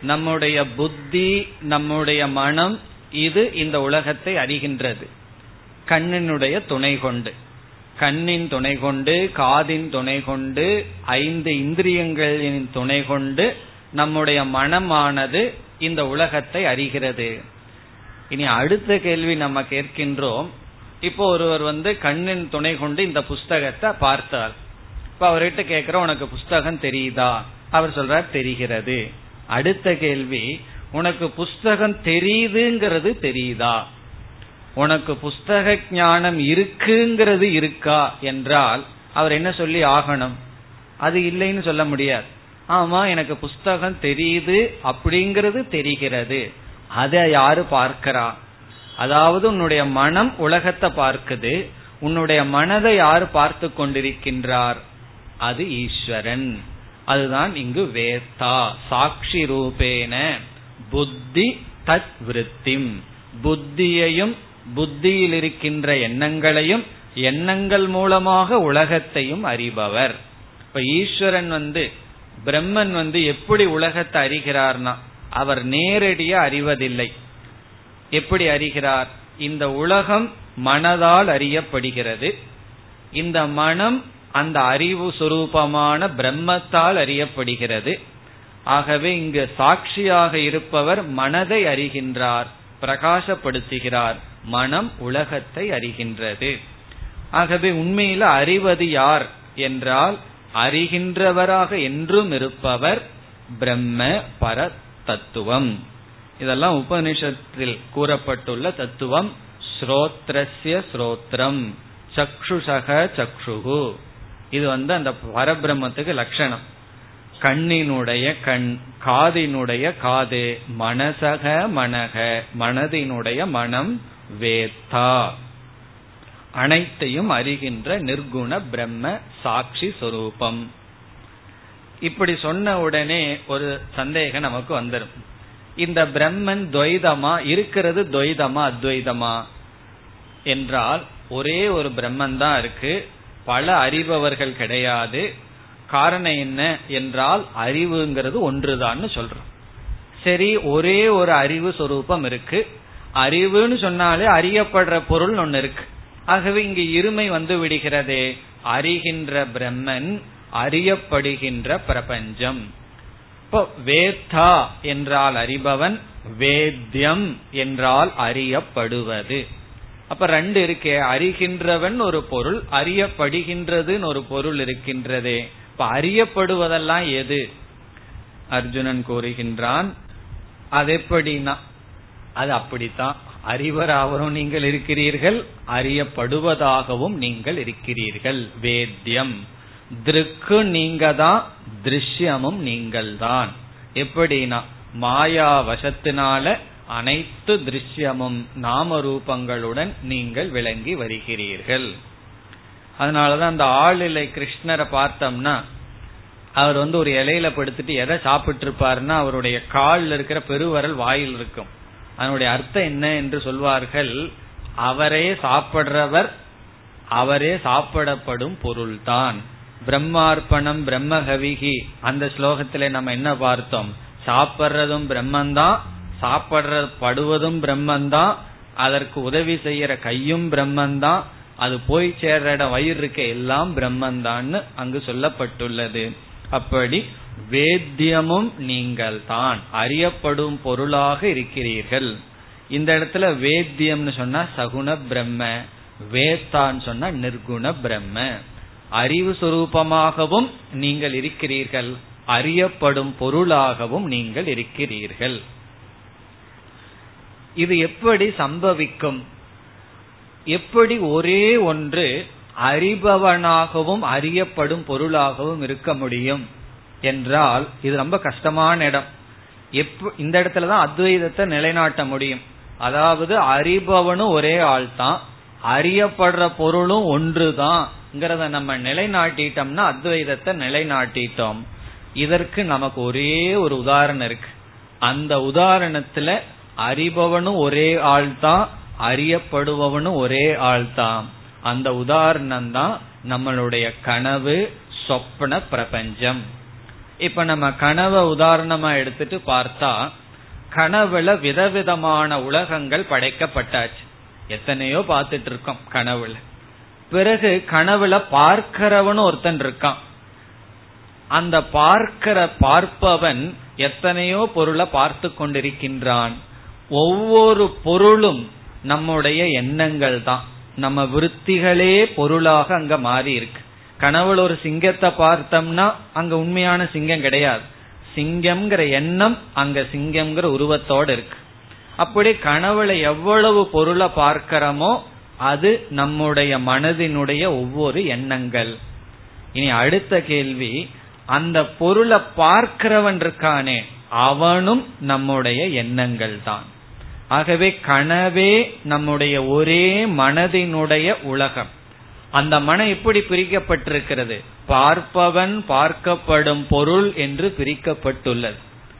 நம்முடைய புத்தி நம்முடைய மனம் இது இந்த உலகத்தை அறிகின்றது. கண்ணினுடைய துணை கொண்டு. கண்ணின் துணை கொண்டு காதின் துணை கொண்டு ஐந்து இந்திரியங்களின் துணை கொண்டு நம்முடைய மனமானது இந்த உலகத்தை அறிகிறது. இனி அடுத்த கேள்வி நம்ம கேட்கின்றோம். இப்போ ஒருவர் வந்து கண்ணின் துணை கொண்டு இந்த புஸ்தகத்தை பார்த்தார். இப்ப அவர்கிட்ட கேக்குற உனக்கு புஸ்தகம் தெரியுதா? அவர் சொல்றார் தெரிகிறது. அடுத்த கேள்வி உனக்கு புஸ்தகம் தெரியுதுங்கிறது தெரியுதா? உனக்கு புஸ்தக ஞானம் இருக்குங்கிறது இருக்கா? என்றால் அவர் என்ன சொல்லி ஆகணும்? அது இல்லைன்னு சொல்ல முடியாது. ஆமா எனக்கு புஸ்தகம் தெரியுது அப்படிங்கிறது தெரிகிறது. அதை யாரு பார்க்கிறா? அதாவது உன்னுடைய மனம் உலகத்தை பார்க்குது. உன்னுடைய மனதை யார் பார்த்து கொண்டிருக்கின்றார்? அது ஈஸ்வரன். அதுதான் இங்கு வேத்தா சாட்சி ரூபேன புத்தி தத் விருத்திம். புத்தியையும் புத்தியில் இருக்கின்ற எண்ணங்களையும் எண்ணங்கள் மூலமாக உலகத்தையும் அறிபவர். இப்ப ஈஸ்வரன் வந்து பிரம்மன் வந்து எப்படி உலகத்தை அறிகிறார்னா அவர் நேரடியா அறிவதில்லை. எப்படி அறிகிறார்? இந்த உலகம் மனதால் அறியப்படுகிறது. இந்த மனம் அந்த அறிவு சுரூபமான பிரம்மத்தால் அறியப்படுகிறது. ஆகவே இங்கு சாட்சியாக இருப்பவர் மனதை அறிகின்றார் பிரகாசப்படுத்துகிறார். மனம் உலகத்தை அறிகின்றது. ஆகவே உண்மையில அறிவது யார் என்றால் அறிகின்றவராக என்றும் இருப்பவர் பிரம்ம பர தத்துவம் இதெல்லாம் உபனிஷத்தில் கூறப்பட்டுள்ள தத்துவம். ஸ்ரோத்ரஸ்ய ஸ்ரோத்ரம். சக்ஷுஷக சக்ஷுகு. இது வந்து அந்த பரபிரம்மத்துக்கு லட்சணம். கண்ணினுடைய கண் காதினுடைய காது மனசக மனக மனதினுடைய மனம் வேத்தா. அனைத்தையும் அறிகின்ற நிர்குண பிரம்ம சாட்சி சொரூபம். இப்படி சொன்ன உடனே ஒரு சந்தேகம் நமக்கு வந்துடும் இந்த பிரம்மன் துவைதமா இருக்கிறது துவைதமா அத்வைதமா? என்றால் ஒரே ஒரு பிரம்மன் தான் இருக்கு. பல அறிபவர்கள் கிடையாது. காரணம் என்ன என்றால் அறிவுங்கிறது ஒன்றுதான்னு சொல்றோம். சரி ஒரே ஒரு அறிவு சொரூபம் இருக்கு. அறிவுன்னு சொன்னாலே அறியப்படுற பொருள் ஒன்னு இருக்கு. ஆகவே இங்கு இருமை வந்து விடுகிறதே. அறிகின்ற பிரம்மன் அறியப்படுகின்ற பிரபஞ்சம். இப்போ வேத்தா என்றால் அறிபவன் வேத்யம் என்றால் அறியப்படுவது. அப்ப ரெண்டு இருக்கே அறிகின்றவன் ஒரு பொருள் அறியப்படுகின்றதுன்னு ஒரு பொருள் இருக்கின்றதே. இப்ப அறியப்படுவதெல்லாம் எது? அர்ஜுனன் கூறுகின்றான் அது எப்படின்னா அது அப்படித்தான். அறிவராகவும் நீங்கள் இருக்கிறீர்கள் அறியப்படுவதாகவும் நீங்கள் இருக்கிறீர்கள். வேத்தியம். திருக்கு நீங்க தான் திருஷ்யமும் நீங்கள் தான் எப்படின்னா மாயா வசத்தினால அனைத்து திருஷ்யமும் நாம ரூபங்களுடன் நீங்கள் விளங்கி வருகிறீர்கள். அதனாலதான் அந்த ஆளிலை கிருஷ்ணரை பார்த்தோம்னா அவர் வந்து ஒரு இலையில படுத்துட்டு எதை சாப்பிட்டு இருப்பாருன்னா அவருடைய காலில் இருக்கிற பெருவரல் வாயில் இருக்கும். அதனுடைய அர்த்தம் என்ன என்று சொல்வார்கள் அவரே சாப்பிடுறவர் அவரே சாப்பிடப்படும் பொருள்தான். பிரம்மார்ப்பணம் பிரம்மகவிகி. அந்த ஸ்லோகத்துல நம்ம என்ன பார்த்தோம்? சாப்பிட்றதும் பிரம்மந்தான் சாப்பிடுற படுவதும் பிரம்மந்தான் அதற்கு உதவி செய்யற கையும் பிரம்மந்தான் அது போய் சேர்ற இடம் வயிறு இருக்க எல்லாம் பிரம்மந்தான்னு அங்கு சொல்லப்பட்டுள்ளது. அப்படி வேத்தியமும் நீங்கள் தான் அறியப்படும் பொருளாக இருக்கிறீர்கள். இந்த இடத்துல வேத்தியம்னு சொன்னா சகுண பிரம்ம வேத்தான்னு சொன்னா நிர்குண பிரம்ம. அறிவு சுரூபமாகவும் நீங்கள் இருக்கிறீர்கள். அறியப்படும் பொருளாகவும் நீங்கள் இருக்கிறீர்கள். இது எப்படி சம்பவிக்கும்? எப்படி ஒரே ஒன்று அறிபவனாகவும் அறியப்படும் பொருளாகவும் இருக்க முடியும்? என்றால் இது ரொம்ப கஷ்டமான இடம். இந்த இந்த இடத்துலதான் அத்வைதத்தை நிலைநாட்ட முடியும். அதாவது அறிபவனும் ஒரே ஆள் தான் அறியப்படுற பொருளும் ஒன்று தான் நம்ம நிலைநாட்டிட்டோம்னா அத்வைதத்தை நிலைநாட்டிட்டோம். இதற்கு நமக்கு ஒரே ஒரு உதாரணம் இருக்கு. அந்த உதாரணத்துல அறிபவனும் ஒரே ஆள் தான் அறியப்படுபவனும் ஒரே ஆள் தான் அந்த உதாரணம் தான் நம்மளுடைய கனவு சொப்பன பிரபஞ்சம். இப்ப நம்ம கனவை உதாரணமா எடுத்துட்டு பார்த்தா கனவுல விதவிதமான உலகங்கள் படைக்கப்பட்டாச்சு. எத்தனையோ பார்த்துட்டு இருக்கோம் கனவுல. பிறகு கனவுல பார்க்கிறவன் ஒருத்தன் இருக்கான். அந்த பார்க்கிற பார்ப்பவன் எத்தனையோ பொருளை பார்த்து கொண்டிருக்கின்றான். ஒவ்வொரு பொருளும் நம்முடைய எண்ணங்கள் தான். நம்ம விருத்திகளே பொருளாக அங்க மாறி இருக்கு. கனவுல ஒரு சிங்கத்தை பார்த்தோம்னா அங்க உண்மையான சிங்கம் கிடையாது. சிங்கம்ங்கிற எண்ணம் அங்க சிங்கம்ங்கிற உருவத்தோடு இருக்கு. அப்படி கனவுல எவ்வளவு பொருளை பார்க்கிறோமோ அது நம்முடைய மனதினுடைய ஒவ்வொரு எண்ணங்கள். இனி அடுத்த கேள்வி அந்த பொருளை பார்க்கிறவன் இருக்கானே அவனும் நம்முடைய எண்ணங்கள் தான். ஆகவே கனவே நம்முடைய ஒரே மனதினுடைய உலகம். அந்த மனம் எப்படி பிரிக்கப்பட்டிருக்கிறது? பார்ப்பவன் பார்க்கப்படும் பொருள் என்று பிரிக்கப்பட்டுள்ளது.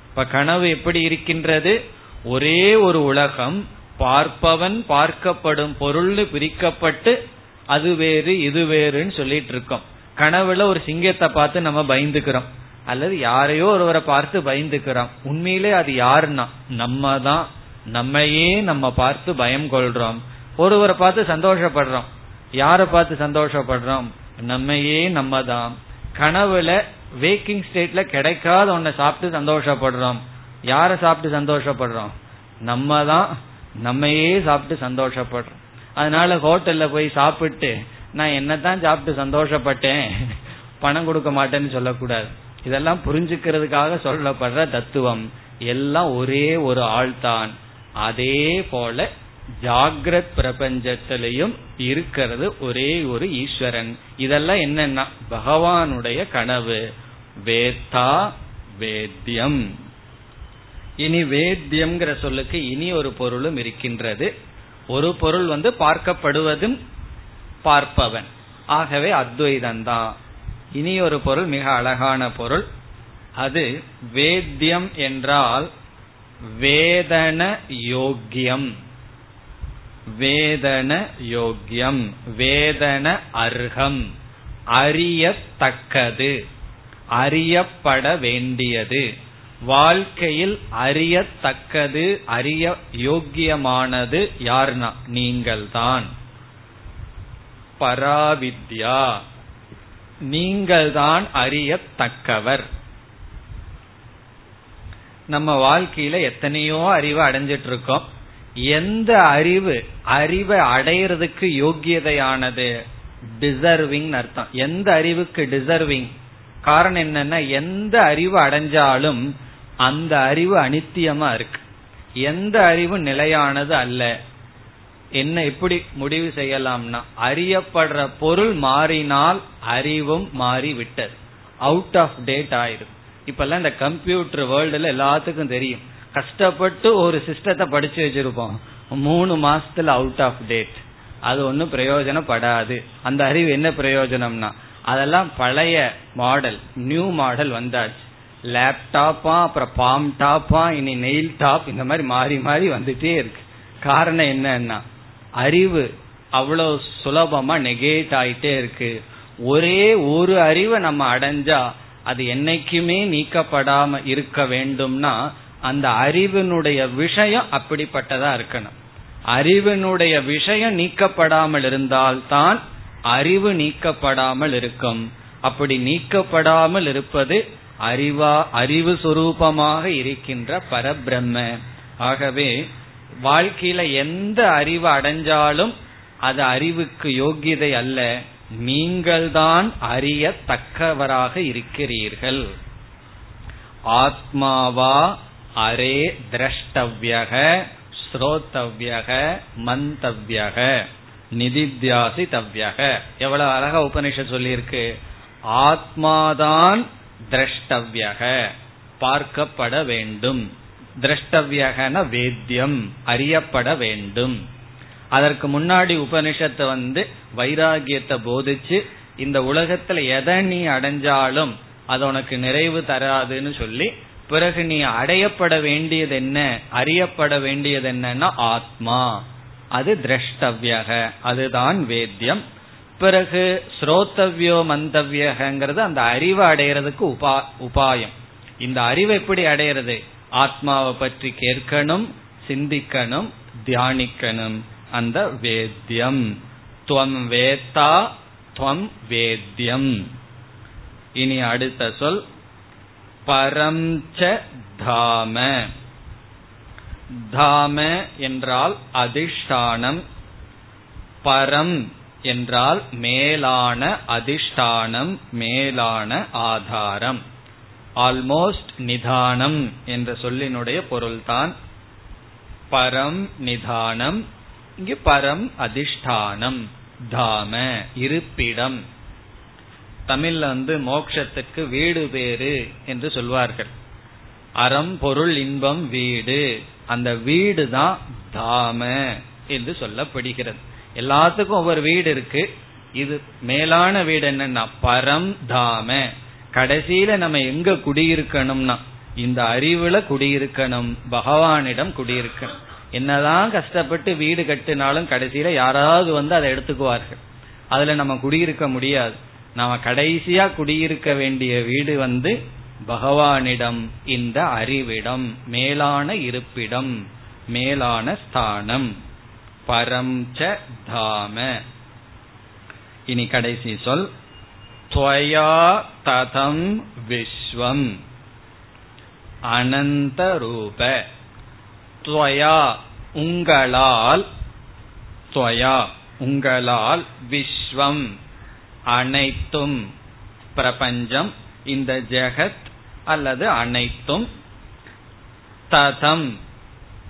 இப்ப கனவு எப்படி இருக்கின்றது? ஒரே ஒரு உலகம் பார்ப்பவன் பார்க்கப்படும் பொருள் பிரிக்கப்பட்டு அது வேறு இது வேறுன்னு சொல்லிட்டு இருக்கோம். கனவுல ஒரு சிங்கத்தை பார்த்து நம்ம பயந்துக்கிறோம். அல்லது யாரையோ ஒருவரை பார்த்து பயந்துக்கிறோம். உண்மையிலே அது யாருன்னா நம்ம தான் நம்மையே நம்ம பார்த்து பயம் கொள்றோம். ஒருவரை பார்த்து சந்தோஷப்படுறோம். யாரை பார்த்து சந்தோஷப்படுறோம்? நம்மையே நம்ம தான் கனவுல வேக்கிங் ஸ்டேட்ல கிடைக்காத ஒன்ன சாப்பிட்டு சந்தோஷப்படுறோம். யாரை சாப்பிட்டு சந்தோஷப்படுறோம்? நம்ம தான் நம்மையே சாப்பிட்டு சந்தோஷப்படுறோம். அதனால ஹோட்டல்ல போய் சாப்பிட்டு நான் என்னதான் சாப்பிட்டு சந்தோஷப்பட்டேன் பணம் கொடுக்க மாட்டேன்னு சொல்லக்கூடாது. இதெல்லாம் புரிஞ்சுக்கிறதுக்காக சொல்லப்படுற தத்துவம். எல்லாம் ஒரே ஒரு ஆள் தான் அதே போல ஜாகிரத் பிரபஞ்சத்திலையும் இருக்கிறது ஒரே ஒரு ஈஸ்வரன். இதெல்லாம் என்னன்னா பகவானுடைய கனவு. வேத்தா வேத்தியம் இனி வேத்தியம்ங்கிற சொல்லுக்கு இனி ஒரு பொருளும் இருக்கின்றது. ஒரு பொருள் வந்து பார்க்கப்படுவதும் பார்ப்பவன். ஆகவே அத்வைதந்தான் இனி ஒரு பொருள் மிக அழகான பொருள். அது வேத்தியம் என்றால் வேதன யோக்கியம். வேதன யோக்கியம். வேதன அர்ஹம். அறியத்தக்கது. அறியப்பட வேண்டியது. வாழ்க்கையில் அறியத்தக்கது அறிய யோக்கியமானது யார்னா நீங்கள்தான். பராவித்யா. நீங்கள்தான் அறியத்தக்கவர். நம்ம வாழ்க்கையில எத்தனையோ அறிவு அடைஞ்சிட்டு இருக்கோம் எந்த அறிவு அறிவை அடையிறதுக்கு யோக்கியதையானது? டிசர்விங் அர்த்தம். எந்த அறிவுக்கு டிசர்விங் காரணம் என்னன்னா எந்த அறிவு அடைஞ்சாலும் அந்த அறிவு அனித்தியமா இருக்கு. எந்த அறிவு நிலையானது அல்ல. என்ன எப்படி முடிவு செய்யலாம்னா அறியப்படுற பொருள் மாறினால் அறிவும் மாறி விட்டது அவுட் ஆஃப் டேட் ஆயிரும். இப்பெல்லாம் இந்த கம்ப்யூட்டர் வேர்ல்டுல எல்லாத்துக்கும் தெரியும். கஷ்டப்பட்டு ஒரு சிஸ்டத்தை படிச்சு வச்சிருப்போம். மூணு மாசத்துல அவுட் ஆஃப் டேட் அது ஒன்னும் பிரயோஜனப்படாது. அந்த அறிவு என்ன பிரயோஜனம்னா அதெல்லாம் பழைய மாடல் நியூ மாடல் வந்தாச்சு. லேப்டாப்பா அப்புறம் பாம் டாப்பா இனி நெயில் டாப் இந்த மாதிரி மாறி மாறி வந்துட்டே இருக்கு. காரணம் என்னன்னா அறிவு அவ்வளவு சுலபமா நெகேட் ஆயிட்டே இருக்கு. ஒரே ஒரு அறிவை நம்ம அடைஞ்சா அது என்னைக்குமே நீக்கப்படாம இருக்க வேண்டும்னா அந்த அறிவினுடைய விஷயம் அப்படிப்பட்டதா இருக்கணும். அறிவினுடைய விஷயம் நீக்கப்படாமல் இருந்தால் தான் அறிவு நீக்கப்படாமல் இருக்கும். அப்படி நீக்கப்படாமல் இருப்பது அறிவா அறிவு சுரூபமாக இருக்கின்ற பரபிரம்ம. ஆகவே வாழ்க்கையில எந்த அறிவு அடைஞ்சாலும் அது அறிவுக்கு யோகியதை அல்ல. நீங்கள்தான் அறியத்தக்கவராக இருக்கிறீர்கள். ஆத்மாவா அரே திரஷ்டவ்யக ஸ்ரோத்தவ்யக மந்தவ்யக நிதித்தியாசி தவ்யக எவ்வளவு அழகா உபனிஷத் சொல்லியிருக்கு. ஆத்மாதான் திரஷ்டவியக பார்க்கப்பட வேண்டும். திரஷ்டவியகன வேத்தியம் அறியப்பட வேண்டும். அதற்கு முன்னாடி உபனிஷத்தை வந்து வைராகியத்தை போதிச்சு இந்த உலகத்துல எதை நீ அடைஞ்சாலும் அது உனக்கு நிறைவு தராதுன்னு சொல்லி பிறகு நீ அடையப்பட வேண்டியது என்ன அறியப்பட வேண்டியது என்னன்னா ஆத்மா. அது திரஷ்டவியக அதுதான் வேத்தியம். பிறகு ஸ்ரோத்தவ்யோ மந்தவியகங்கிறது அந்த அறிவை அடையிறதுக்கு உபா உபாயம். இந்த அறிவு எப்படி அடையிறது? ஆத்மாவை பற்றி கேட்கணும் சிந்திக்கணும் தியானிக்கணும். அந்த வேத்தியம். துவம் வேத்தா துவம் வேத்தியம். இனி அடுத்த சொல். பரம் ச தாம. தாம என்றால் அதிஷ்டானம். பரம் என்றால் மேலான அதிஷ்டானம் மேலான ஆதாரம். ஆல்மோஸ்ட் நிதானம் என்ற சொல்லினுடைய பொருள்தான் பரம் நிதானம் இங்கு பரம் அதிஷ்டானம் தாம இருப்பிடம். தமிழ்ல வந்து மோக்ஷத்துக்கு வீடு பேரு என்று சொல்வார்கள். அறம் பொருள் இன்பம் வீடு. அந்த வீடு தான் தாம என்று சொல்லப்படுகிறது. எல்லாத்துக்கும் ஒவ்வொரு வீடு இருக்கு. இது மேலான வீடு என்னன்னா பரம் தாம. கடைசியில நம்ம எங்க குடியிருக்கணும்னா இந்த அறிவுல குடியிருக்கணும் பகவானிடம் குடியிருக்கணும். என்னதான் கஷ்டப்பட்டு வீடு கட்டினாலும் கடைசியில யாராவது வந்து அதை எடுத்துக்குவார்கள். அதுல நம்ம குடியிருக்க முடியாது. நாம கடைசியா குடியிருக்க வேண்டிய வீடு வந்து பகவானிடம் இந்த அறிவிடம் மேலான இருப்பிடம் மேலான ஸ்தானம். பரம் ச தாம. இனி கடைசி சொல். துவயா ததம் விஸ்வம். அனந்த ரூப. துவயா உங்களால். துவயா உங்களால் விஸ்வம். அனைத்தும் பிரபஞ்சம். இந்த ஜெகத் அல்லது அனைத்தும். ததம்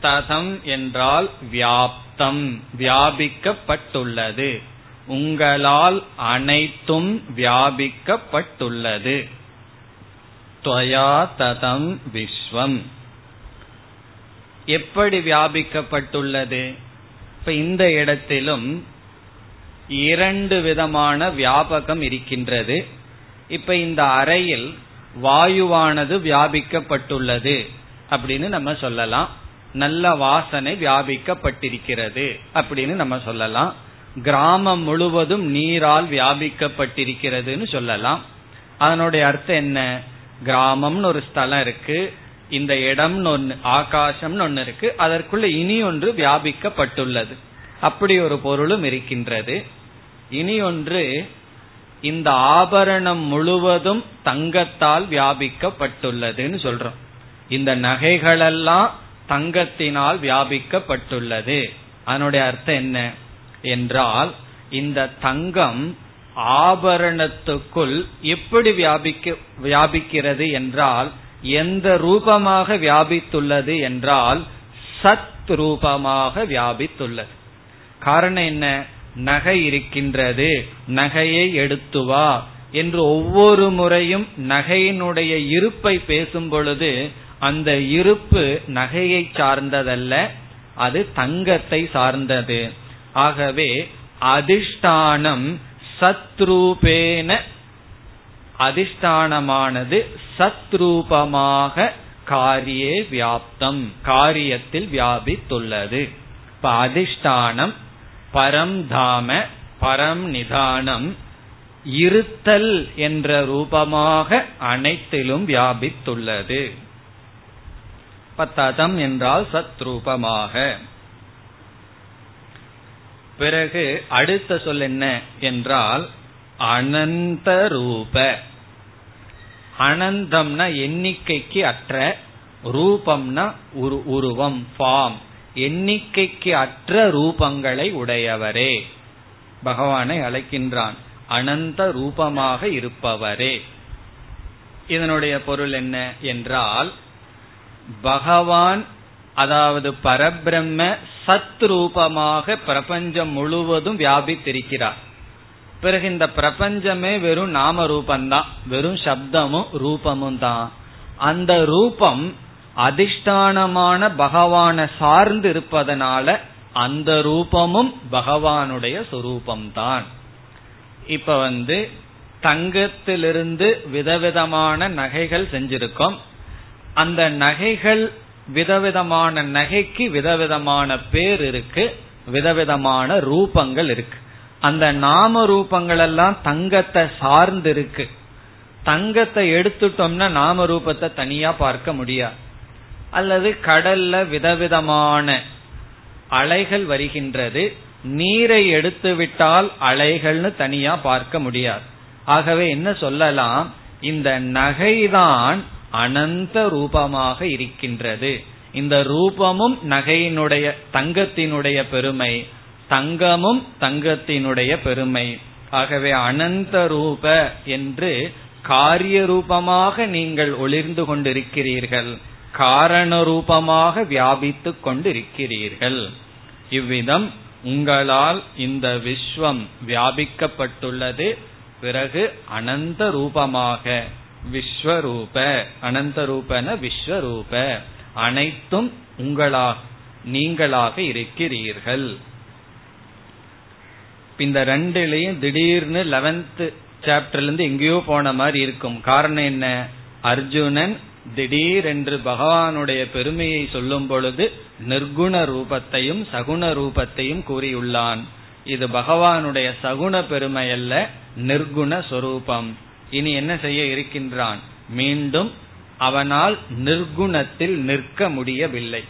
ததம் என்றால் வியாப்தம் வியாபிக்கப்பட்டுள்ளது. உங்களால் அனைத்தும் வியாபிக்கப்பட்டுள்ளது. துவயா ததம் விஸ்வம். எப்படி வியாபிக்கப்பட்டுள்ளது? இப்ப இந்த இடத்திலும் இரண்டு விதமான வியாபகம் இருக்கின்றது. இப்ப இந்த அறையில் வாயுவானது வியாபிக்கப்பட்டுள்ளது அப்படின்னு நம்ம சொல்லலாம். நல்ல வாசனை வியாபிக்கப்பட்டிருக்கிறது அப்படின்னு நம்ம சொல்லலாம். கிராமம் முழுவதும் நீரால் வியாபிக்கப்பட்டிருக்கிறதுன்னு சொல்லலாம். அதனுடைய அர்த்தம் என்ன? கிராமம்னு ஒரு ஸ்தலம் இருக்கு இந்த இடம்னு ஒன்னு ஆகாசம்னு ஒன்னு இருக்கு அதற்குள்ள இனி ஒன்று வியாபிக்கப்பட்டுள்ளது. அப்படி ஒரு பொருளும் இருக்கின்றது. இனி ஒன்று இந்த ஆபரணம் முழுவதும் தங்கத்தால் வியாபிக்கப்பட்டுள்ளதுன்னு சொல்றோம். இந்த நகைகளெல்லாம் தங்கத்தினால் வியாபிக்கப்பட்டுள்ளது. அதனுடைய அர்த்தம் என்ன? என்றால் இந்த தங்கம் ஆபரணத்துக்குள் எப்படி வியாபிக்க வியாபிக்கிறது என்றால் எந்த ரூபமாக வியாபித்துள்ளது என்றால் சத் ரூபமாக வியாபித்துள்ளது. காரணம் என்ன? நகை இருக்கின்றது. நகையை எடுத்து வா. என்று ஒவ்வொரு முறையும் நகையினுடைய இருப்பை பேசும் பொழுது அந்த இருப்பு நகையை சார்ந்ததல்ல அது தங்கத்தை சார்ந்தது. ஆகவே அதிஷ்டானம் சத்ரூபேன அதிஷ்டானமானது சத்ரூபமாக காரியே வியாப்தம் காரியத்தில் வியாபித்துள்ளது. இப்ப அதிஷ்டானம் பரம்தாம பரம் நிதானம் இருத்தல் என்ற ரூபமாக அனைத்திலும் வியாபித்துள்ளது. ததம் என்றால் சத்ரூபமாக. பிறகு அடுத்த சொல் என்ன என்றால் அனந்த ரூப. அனந்தம்னா எண்ணிக்கைக்கு அற்ற ரூபம்னா ஒரு உருவம் ஃபார்ம் எண்ணிக்கைக்கு அற்ற ரூபங்களை உடையவரே. பகவானை அழைக்கின்றான். அனந்த ரூபமாக இருப்பவரே. இதனுடைய பொருள் என்ன என்றால் பகவான் அதாவது பரபிரம்ம சத் ரூபமாக பிரபஞ்சம் முழுவதும் வியாபித்திருக்கிறார். பிறகு இந்த பிரபஞ்சமே வெறும் நாம ரூபந்தான் வெறும் சப்தமும் ரூபமும் தான். அந்த ரூபம் அதிஷ்டானமான பகவான சார்ந்து இருப்பதனால அந்த ரூபமும் பகவானுடைய சுரூபம்தான். இப்ப வந்து தங்கத்திலிருந்து விதவிதமான நகைகள் செஞ்சிருக்கோம். அந்த நகைகள் விதவிதமான நகைக்கு விதவிதமான பேர் இருக்கு விதவிதமான ரூபங்கள் இருக்கு. அந்த நாம ரூபங்கள் எல்லாம் தங்கத்தை சார்ந்து இருக்கு தங்கத்தை எடுத்துட்டோம்னா நாம ரூபத்தை தனியா பார்க்க முடியாது. அல்லது கடல்ல விதவிதமான அலைகள் வருகின்றது நீரை எடுத்து விட்டால் அலைகள்னு தனியா பார்க்க முடியாது. ஆகவே என்ன சொல்லலாம் இந்த நகைதான் அனந்த ரூபமாக இருக்கின்றது. இந்த ரூபமும் நகையினுடைய தங்கத்தினுடைய பெருமை தங்கமும் தங்கத்தினுடைய பெருமை. ஆகவே அனந்த ரூப என்று காரிய ரூபமாக நீங்கள் ஒளிர்ந்து கொண்டிருக்கிறீர்கள். காரண ரூபமாக வியாபித்துக் கொண்டிருக்கிறீர்கள். இவ்விதம் உங்களால் இந்த விஸ்வம் வியாபிக்கப்பட்டுள்ளது. பிறகு அனந்த ரூபமாக விஸ்வரூப அனந்த ரூபன விஸ்வரூப. அனைத்தும் உங்களாக நீங்களாக இருக்கிறீர்கள். இந்த ரெண்டுலயும் திடீர்னு லெவன்த் சாப்டர்ல இருந்து எங்கேயோ போன மாதிரி இருக்கும். காரணம் என்ன? அர்ஜுனன் திடீர் என்று பகவானுடைய பெருமையை சொல்லும் பொழுது நிர்குண ரூபத்தையும் சகுண ரூபத்தையும் கூறியுள்ளான். இது பகவானுடைய சகுண பெருமை அல்ல நிர்குண சொரூபம். இனி என்ன செய்ய இருக்கின்றான்? மீண்டும் அவனால் நிர்குணத்தில் நிற்க முடியவில்லை.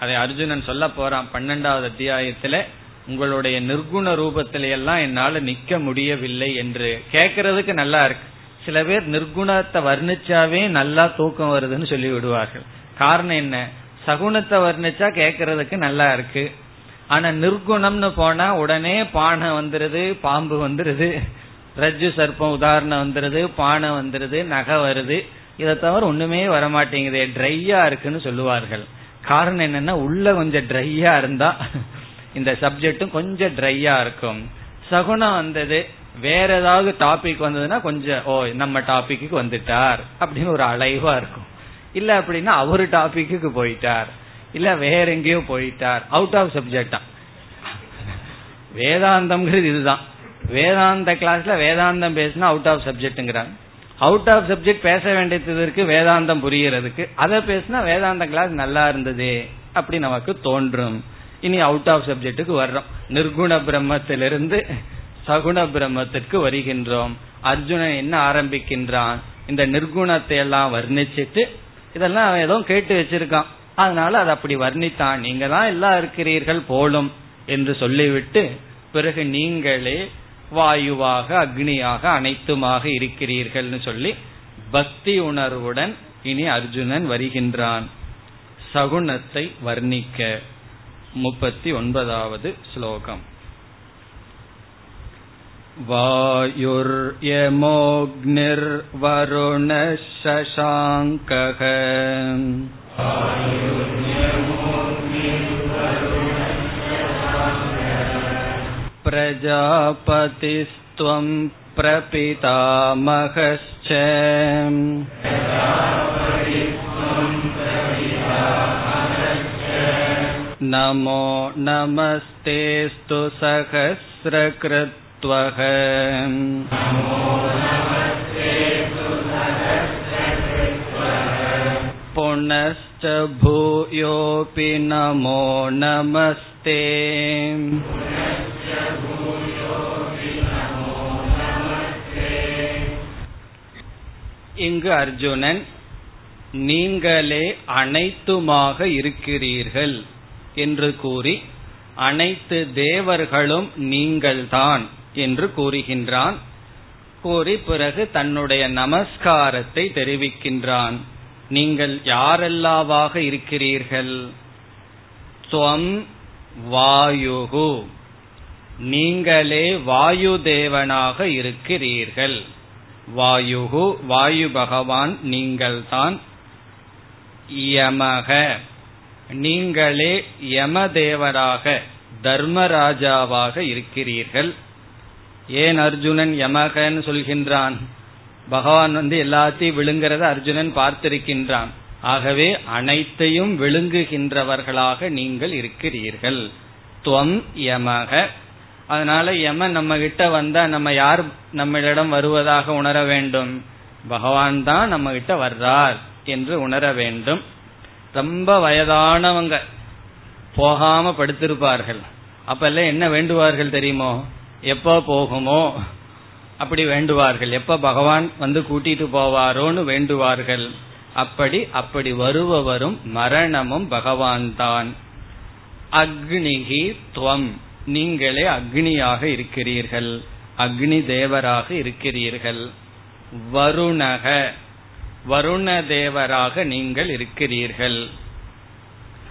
அதை அர்ஜுனன் சொல்ல போறான் பன்னெண்டாவது அத்தியாயத்துல உங்களுடைய நிர்குண ரூபத்தில எல்லாம் என்னால நிக்க முடியவில்லை என்று. கேட்கறதுக்கு நல்லா இருக்கு. சில பேர் நிர்குணத்தை வர்ணிச்சாவே நல்லா தூக்கம் வருதுன்னு சொல்லி விடுவார்கள். காரணம் என்ன? சகுனத்தை வர்ணிச்சா கேட்கறதுக்கு நல்லா இருக்கு. ஆனா நிர்குணம்னு போனா உடனே பானை வந்துருது பாம்பு வந்துருது. ரஜ்ஜு சர்ப்பம் உதாரணம் வந்துருது பானை வந்துருது நகை வருது. இதை தவிர ஒண்ணுமே வரமாட்டேங்குது. ட்ரையா இருக்குன்னு சொல்லுவார்கள். காரணம் என்னன்னா உள்ள கொஞ்சம் ட்ரையா இருந்தா இந்த சப்ஜெக்டும் கொஞ்சம் ட்ரையா இருக்கும். சகுனம் வந்தது வேற ஏதாவது டாபிக் வந்ததுன்னா கொஞ்சம் ஓ நம்ம டாபிக்கு வந்துட்டார். அப்படின்னு ஒரு அலைவா இருக்கும். இல்ல அப்படின்னா அவரு டாபிக்கு போயிட்டார். இல்ல வேற எங்கேயோ போயிட்டார். அவுட் ஆஃப் சப்ஜெக்டா வேதாந்தம்ங்கிறது இதுதான். வேதாந்த கிளாஸ்ல வேதாந்தம் பேசினா அவுட் ஆஃப் சப்ஜெக்ட்ங்கிறாங்க அவுட் ஆஃப் சப்ஜெக்ட் பேச வேண்டியதுக்கு வேதாந்தம் புரியறதுக்கு அதை பேசினா வேதாந்த கிளாஸ் நல்லா இருந்தது அப்படி நமக்கு தோன்றும். இனி அவுட் ஆஃப் சப்ஜெக்டுக்கு வர்றோம். நிர்குண பிரம்மத்திலிருந்து சகுண பிரம்மத்திற்கு வருகின்றோம். அர்ஜுனன் என்ன ஆரம்பிக்கின்றான்? இந்த நிர்குணத்தை எல்லாம் வர்ணிச்சிட்டு இதெல்லாம் அவன் ஏதோ கேட்டு வச்சிருக்கான். அதனால அதை அப்படி வர்ணித்தான். நீங்க தான் எல்லாம் இருக்கிறீர்கள் போலும் என்று சொல்லிவிட்டு பிறகு நீங்களே வாயுவாக அக்னியாக அனைத்துமாக இருக்கிறீர்கள்னு சொல்லி பக்தி உணர்வுடன் இனி அர்ஜுனன் வருகின்றான் சகுனத்தை வர்ணிக்க முப்பத்தி ஒன்பதாவது ஸ்லோகம் वायुर्यमोऽग्निर्वरुणः शशाङ्कः प्रजापतिस्त्वं प्रपितामहश्च नमो नमस्तेऽस्तु सहस्रकृत्वः पुनश्च भूयोऽपि नमो नमस्ते இங்கு அர்ஜுனன் நீங்களே அனைத்துமாக இருக்கிறீர்கள் என்று கூறி அனைத்து தேவர்களும் நீங்கள்தான் என்று கூறுகின்றான். கூறி பிறகு தன்னுடைய நமஸ்காரத்தை தெரிவிக்கின்றான். நீங்கள் யாரெல்லாவாக இருக்கிறீர்கள்? துவம் வாயுகு. நீங்களே வாயு தேவனாக இருக்கிறீர்கள். வாயுகு வாயு பகவான் நீங்கள்தான் யமக. நீங்களே யமதேவராக தர்மராஜாவாக இருக்கிறீர்கள். ஏன் அர்ஜுனன் யமகன்னு சொல்கின்றான்? பகவான் வந்து எல்லாத்தையும் விழுங்கிறத அர்ஜுனன் பார்த்திருக்கின்றான். ஆகவே அனைத்தையும் விழுங்குகின்றவர்களாக நீங்கள் இருக்கிறீர்கள். துவம் யமக. அதனால யமன் நம்ம கிட்ட வந்தா நம்ம யார் நம்மளிடம் வருவதாக உணர வேண்டும்? பகவான் தான் நம்ம கிட்ட வர்றார் என்று உணர வேண்டும். ரொம்ப வயதானவங்க போகாம படுத்திருப்பார்கள். அப்ப எல்லாம் என்ன வேண்டுவார்கள் தெரியுமோ? எப்ப போகுமோ? அப்படி வேண்டுவார்கள். எப்ப பகவான் வந்து கூட்டிட்டு போவாரோன்னு வேண்டுவார்கள். அப்படி அப்படி வருபவரும் மரணமும் பகவான் தான். அக்னிகி துவம். நீங்களே அக்னியாக இருக்கிறீர்கள். அக்னி தேவராக இருக்கிறீர்கள். வருணக வருண தேவராக நீங்கள் இருக்கிறீர்கள்.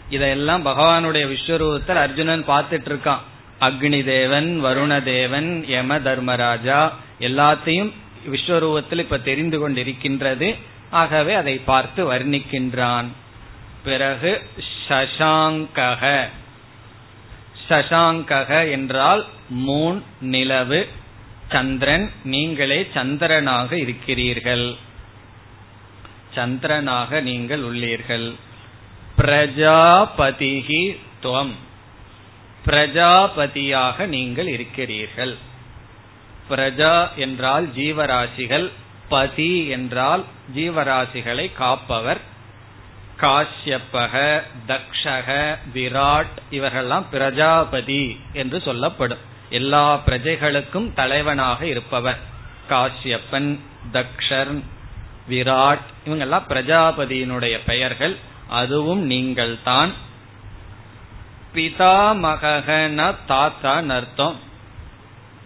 இதெல்லாம் பகவானுடைய விஸ்வரூபத்தில் அர்ஜுனன் பார்த்துட்டு இருக்கான் அக்னி தேவன் வருண தேவன் யம தர்மராஜா எல்லாத்தையும் விஸ்வரூபத்தில் இப்ப தெரிந்து கொண்டிருக்கின்றது. ஆகவே அதை பார்த்து வர்ணிக்கின்றான். பிறகு ஷஷாங்கக சசாங்கக என்றால் மூன் நிலவு சந்திரன் நீங்களே சந்திரனாக இருக்கிறீர்கள். சந்திரனாக நீங்கள் உள்ளீர்கள். பிரஜாபதிகி துவம். பிரஜாபதியாக நீங்கள் இருக்கிறீர்கள். பிரஜா என்றால் ஜீவராசிகள் பதி என்றால் ஜீவராசிகளை காப்பவர். காஷ்யப்பக தக்ஷக விராட் இவர்கள்லாம் பிரஜாபதி என்று சொல்லப்படும். எல்லா பிரஜைகளுக்கும் தலைவனாக இருப்பவர். காஷ்யப்பன் தக்ஷர் விராட் இவங்கெல்லாம் பிரஜாபதியினுடைய பெயர்கள். அதுவும் நீங்கள் தான் பிதாமகன தாத்தா அர்த்தம்.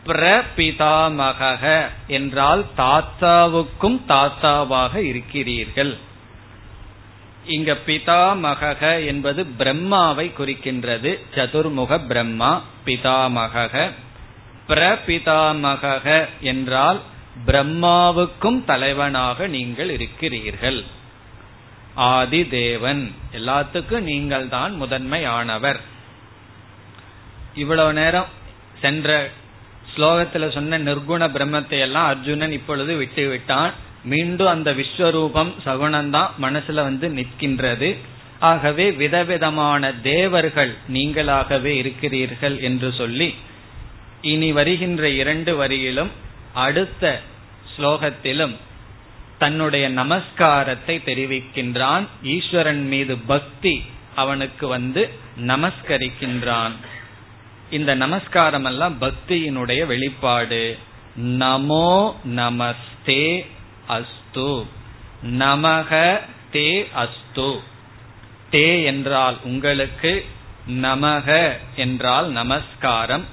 பிரபிதாமக என்றால் தாத்தாவுக்கும் தாத்தாவாக இருக்கிறீர்கள். இங்க பிதாமக என்பது பிரம்மாவை குறிக்கின்றது. சதுர்முக பிரம்மா பிதாமக பிரபிதாமக என்றால் பிரம்மாவுக்கும் தலைவனாக நீங்கள் இருக்கிறீர்கள். ஆதி தேவன் எல்லாத்துக்கும் நீங்கள் தான் முதன்மையானவர். இவ்வளவு நேரம் சென்ற ஸ்லோகத்துல சொன்ன நிர்குண பிரம்மத்தை எல்லாம் அர்ஜுனன் இப்பொழுது விட்டு விட்டான் மீண்டும் அந்த விஸ்வரூபம் சகுணம்தான் மனசுல வந்து நிற்கின்றது. ஆகவே விதவிதமான தேவர்கள் நீங்களாகவே இருக்கிறீர்கள் என்று சொல்லி இனி வருகின்ற இரண்டு வரியிலும் அடுத்த ஸ்லோகத்திலும் தன்னுடைய நமஸ்காரத்தை தெரிவிக்கின்றான். ஈஸ்வரன் மீது பக்தி அவனுக்கு வந்து நமஸ்கரிக்கின்றான். இந்த நமஸ்காரம் எல்லாம் பக்தியினுடைய வெளிப்பாடு. நமோ நமஸ்தே அஸ்து. நமக தே அஸ்து. தே என்றால் உங்களுக்கு நமக என்றால் நமஸ்காரம்.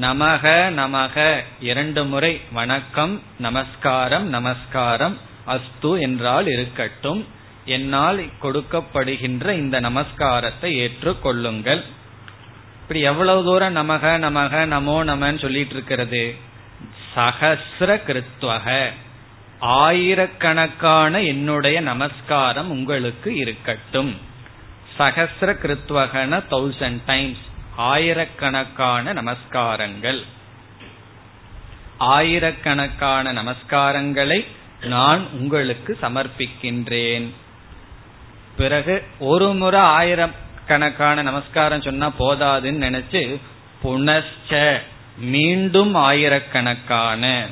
நமக நமக இரண்டு முறை வணக்கம் நமஸ்காரம் நமஸ்காரம். அஸ்து என்றால் இருக்கட்டும். என்னால் கொடுக்கப்படுகின்ற இந்த நமஸ்காரத்தை ஏற்றுக்கொள்ளுங்கள் இப்படி எவ்வளவு தூரம் நமக நமக நமோ நமன்னு சொல்லிட்டு இருக்கிறது? சகசிர கிருத்வக. ஆயிரக்கணக்கான என்னுடைய நமஸ்காரம் உங்களுக்கு இருக்கட்டும். சகசிர கிருத்வகன தௌசண்ட் டைம்ஸ் ஆயிரக்கணக்கான நமஸ்காரங்கள். ஆயிரக்கணக்கான நமஸ்காரங்களை நான் உங்களுக்கு சமர்ப்பிக்கின்றேன். பிறகு ஒரு முறை ஆயிரம் கணக்கான நமஸ்காரம் சொன்னா போதாதுன்னு நினைச்சு புனஷ்ச மீண்டும் ஆயிரக்கணக்கான.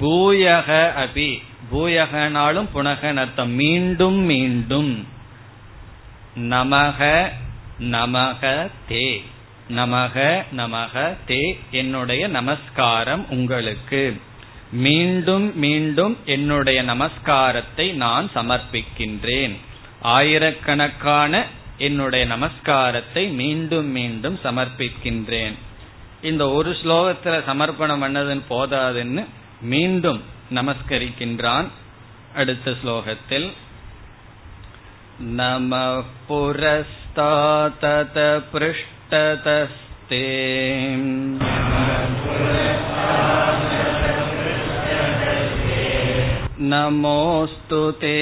பூயக அபி. பூயகனாலும் புனகன் அர்த்தம். மீண்டும் மீண்டும். நமக நமக தே. நமக நமக தே. என்னுடைய நமஸ்காரம் உங்களுக்கு. மீண்டும் மீண்டும் என்னுடைய நமஸ்காரத்தை நான் சமர்ப்பிக்கின்றேன். ஆயிரக்கணக்கான என்னுடைய நமஸ்காரத்தை மீண்டும் மீண்டும் சமர்ப்பிக்கின்றேன். இந்த ஒரு ஸ்லோகத்துல சமர்ப்பணம் பண்ணதுன்னு போதாதுன்னு மீண்டும் நமஸ்கரிக்கின்றான் அடுத்த ஸ்லோகத்தில் நம புரஸ்தாதத பிருஷ்டதஸ்தே नमोऽस्तु ते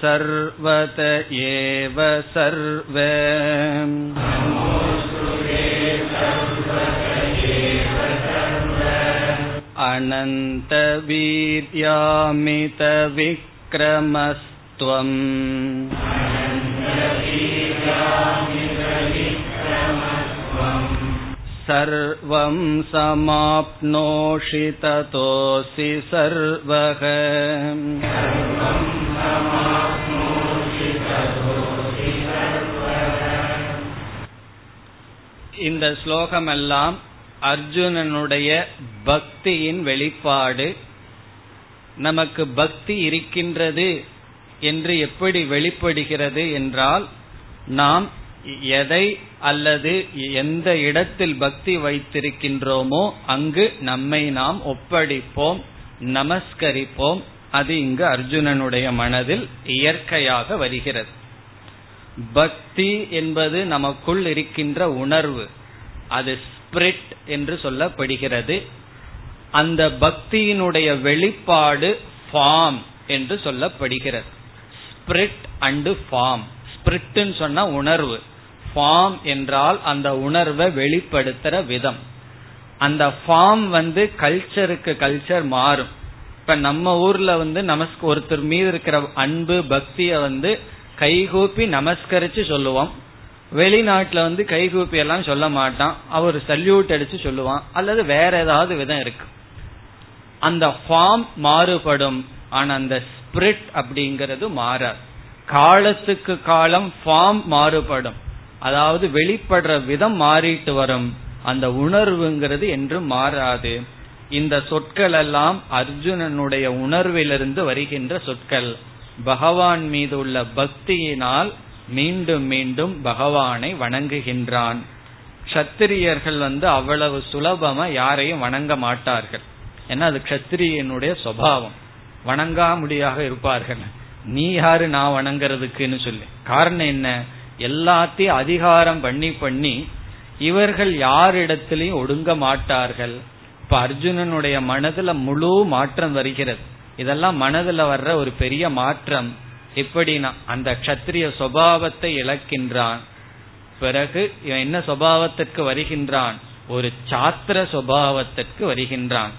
सर्वत एव सर्व अनन्तवीर्यामितविक्रमस्त्वम् सर्वं समाप्नोषि ततोऽसि सर्वः இந்த ஸ்லோகமெல்லாம் அர்ஜுனனுடைய பக்தியின் வெளிப்பாடு நமக்கு பக்தி இருக்கின்றது என்று எப்படி வெளிப்படுகிறது என்றால் நாம் எதை அல்லது எந்த இடத்தில் பக்தி வைத்திருக்கின்றோமோ அங்கு நம்மை நாம் ஒப்படைப்போம் நமஸ்கரிப்போம். அது இங்கு அர்ஜுனனுடைய மனதில் இயற்கையாக வருகிறது. பக்தி என்பது நமக்குள் இருக்கின்ற உணர்வு. அது ஸ்பிரிட் என்று சொல்லப்படுகிறது. அந்த பக்தியினுடைய வெளிப்பாடு ஃபார்ம் என்று சொல்லப்படுகிறது. ஸ்பிரிட் அண்டு ஃபார்ம் ஸ்பிரிட்னு சொன்னா உணர்வு. ஃபார்ம் என்றால் அந்த உணர்வை வெளிப்படுத்துற விதம். அந்த ஃபார்ம் வந்து கல்ச்சருக்கு கல்ச்சர் மாறும். இப்ப நம்ம ஊர்ல வந்து நமஸ்க ஒருத்தர் மீது இருக்கிற அன்பு பக்திய வந்து கைகூப்பி நமஸ்கரிச்சு சொல்லுவோம். வெளிநாட்டுல வந்து கைகூப்பி எல்லாம் சொல்ல மாட்டான். அவர் சல்யூட் அடிச்சு சொல்லுவான். அல்லது வேற ஏதாவது விதம் இருக்கு. அந்த ஃபார்ம் மாறுபடும். ஆனா அந்த ஸ்பிரிட் அப்படிங்கிறது மாறாது. காலத்துக்கு காலம் ஃபார்ம் மாறுபடும். அதாவது வெளிப்படுற விதம் மாறிட்டு வரும். அந்த உணர்வுங்கிறது என்றும் மாறாது. இந்த சொற்கள் எல்லாம் அர்ஜுனனுடைய உணர்விலிருந்து வருகின்ற சொற்கள். பகவான் மீது உள்ள பக்தியினால் மீண்டும் மீண்டும் பகவானை வணங்குகின்றான். கத்திரியர்கள் வந்து அவ்வளவு சுலபமா யாரையும் வணங்க மாட்டார்கள். ஏன்னா அது கத்திரியனுடைய சுவாவம். வணங்காமுடியாக இருப்பார்கள். நீ யாரு நான் வணங்குறதுக்குன்னு சொல்லி. காரணம் என்ன? எல்லாத்தையும் அதிகாரம் பண்ணி பண்ணி இவர்கள் யாரிடத்திலையும் ஒடுங்க மாட்டார்கள். இப்ப அர்ஜுனனுடைய மனதுல முழு மாற்றம் வருகிறது. இதெல்லாம் மனதுல வர்ற ஒரு பெரிய மாற்றம். எப்படின்னா அந்த கத்திரிய சுவாவத்தை இழக்கின்றான். பிறகு இவன் என்ன சுவாவத்திற்கு வருகின்றான்? ஒரு சாத்திர சுவாவத்திற்கு வருகின்றான்.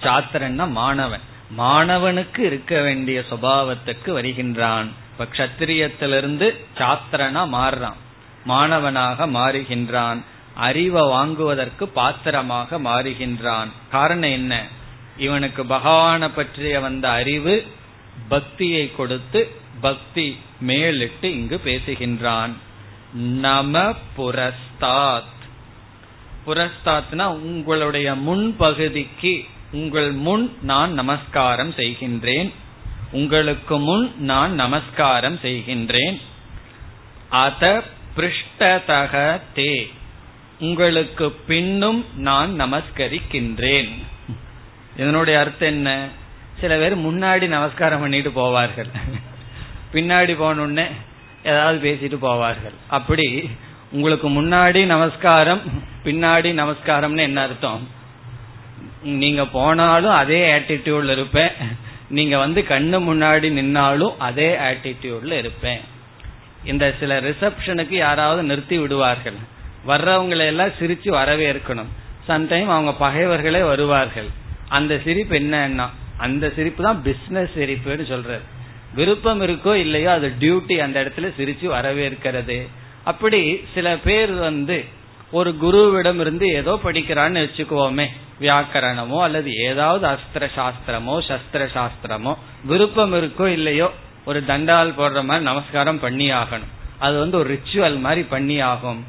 சாத்திரன்னா மாணவன். மாணவனுக்கு இருக்க வேண்டிய சுபாவத்துக்கு வருகின்றான். இப்ப கத்திரியத்திலிருந்து சாத்திரனா மாறுறான். மாணவனாக மாறுகின்றான். அறிவை வாங்குவதற்கு பாத்திரமாக மாறுகின்றான். காரணம் என்ன? இவனுக்கு பகவான பற்றிய வந்த அறிவு பக்தியை கொடுத்து பக்தி மேலிட்டு இங்கு பேசுகின்றான். நம புரஸ்தாத். புரஸ்தாத்னா உங்களுடைய முன்பகுதிக்கு உங்கள் முன் நான் நமஸ்காரம் செய்கின்றேன். உங்களுக்கு முன் நான் நமஸ்காரம் செய்கின்றேன். அத பிருஷ்டதக தே. உங்களுக்கு பின்னும் நான் நமஸ்கரிக்கின்றேன். இதனுடைய அர்த்தம் என்ன? சில பேர் முன்னாடி நமஸ்காரம் பண்ணிட்டு போவார்கள். பின்னாடி போனோடனே ஏதாவது பேசிட்டு போவார்கள். அப்படி உங்களுக்கு முன்னாடி நமஸ்காரம் பின்னாடி நமஸ்காரம்னு என்ன அர்த்தம்? நீங்க போனாலும் அதே ஆட்டிடியூட்ல இருப்பேன். நீங்க வந்து கண்ணு முன்னாடி நின்னாலும் அதே ஆட்டிடியூட்ல இருப்பேன். இந்த சில ரிசப்ஷனுக்கு யாராவது நிறுத்தி விடுவார்கள். வர்றவங்களை எல்லாம் சிரிச்சு வரவேற்கணும். சம்டைம் அவங்க பகைவர்களே வருவார்கள். அந்த சிரிப்பு என்னன்னா அந்த சிரிப்பு தான் பிசினஸ் சிரிப்புன்னு சொல்றாரு. விருப்பம் இருக்கோ இல்லையோ அது டியூட்டி அந்த இடத்துல சிரிச்சு வரவேற்கிறது. அப்படி சில பேர் வந்து ஒரு குருவிடம் இருந்து ஏதோ படிக்கிறான்னு வச்சுக்குவோமே வியாக்கரணமோ அல்லது ஏதாவது அஸ்திர சாஸ்திரமோ சஸ்திர சாஸ்திரமோ விருப்பம் இருக்கோ இல்லையோ ஒரு தண்டால் போடுற மாதிரி நமஸ்காரம் பண்ணி ஆகணும் அது வந்து ஒரு ரிச்சுவல் மாதிரி பண்ணி ஆகும்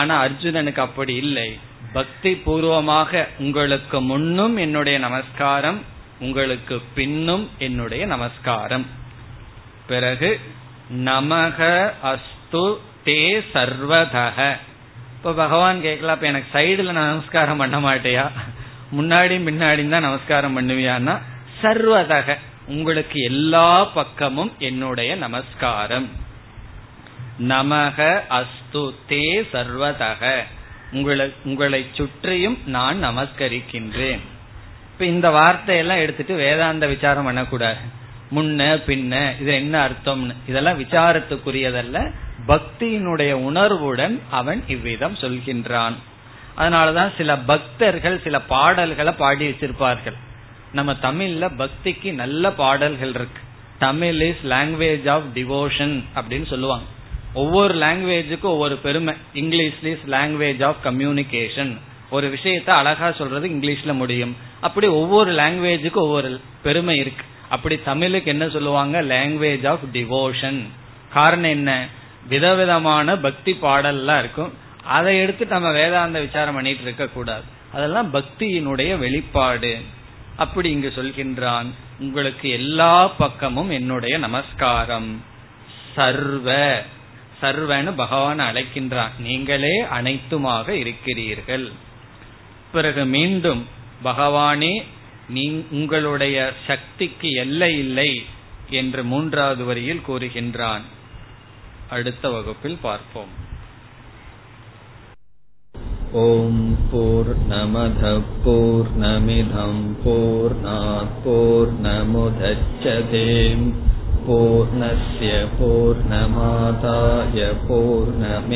ஆனா அர்ஜுனனுக்கு அப்படி இல்லை. பக்தி பூர்வமாக உங்களுக்கு முன்னும் என்னுடைய நமஸ்காரம் உங்களுக்கு பின்னும் என்னுடைய நமஸ்காரம். பிறகு நமக அஸ்து தே சர்வதக. இப்ப பகவான் கேட்கலாம் இப்ப எனக்கு சைடுல நமஸ்காரம் பண்ண மாட்டேயா? முன்னாடியும் பின்னாடியும் தான் நமஸ்காரம் பண்ணுவியான்னா சர்வதக. உங்களுக்கு எல்லா பக்கமும் என்னுடைய நமஸ்காரம். நமக அஸ்து தே சர்வதக. உங்களை உங்களை சுற்றியும் நான் நமஸ்கரிக்கின்றேன். இப்ப இந்த வார்த்தையெல்லாம் எடுத்துட்டு வேதாந்த விசாரம் பண்ணக்கூடாது. முன்ன பின்ன இது என்ன அர்த்தம்னு. இதெல்லாம் விசாரத்துக்குரியதல்ல. பக்தியினுடைய உணர்வுடன் அவன் இவ்விதம் சொல்கின்றான். அதனாலதான் சில பக்தர்கள் சில பாடல்களை பாடி வச்சிருப்பார்கள். நம்ம தமிழ்ல பக்திக்கு நல்ல பாடல்கள் இருக்கு. Tamil is language of devotion அப்படின்னு சொல்லுவாங்க. ஒவ்வொரு லாங்குவேஜுக்கும் ஒவ்வொரு பெருமை. English is language of communication ஒரு விஷயத்த அழகா சொல்றது இங்கிலீஷ்ல முடியும். அப்படி ஒவ்வொரு லாங்குவேஜுக்கு ஒவ்வொரு பெருமை இருக்கு. அப்படி தமிழுக்கு என்ன சொல்லுவாங்க? லாங்குவேஜ் ஆஃப் டிவோஷன் காரணம் என்ன? விதவிதமான பக்தி பாடல்லாம் இருக்கும். அதை எடுத்து நம்ம வேதாந்த விசாரம் பண்ணிட்டு இருக்க கூடாது. அதெல்லாம் பக்தியினுடைய வெளிப்பாடு. அப்படி இங்கு சொல்கின்றான் உங்களுக்கு எல்லா பக்கமும் என்னுடைய நமஸ்காரம். சர்வ. சர்வன்னு பகவான் அழைக்கின்றான். நீங்களே அனைத்துமாக இருக்கிறீர்கள். பிறகு மீண்டும் பகவானே நீ உங்களுடைய சக்திக்கு எல்லை இல்லை என்று மூன்றாவது வரியில் கூறுகின்றான் அடுத்த வகுப்பில் பார்ப்போம் ॐ पूर्णमधपूर्णमिधं पूर्णापूर्णमुदच्छते पूर्णस्य पूर्णमादाय पूर्णमेवावशिष्यते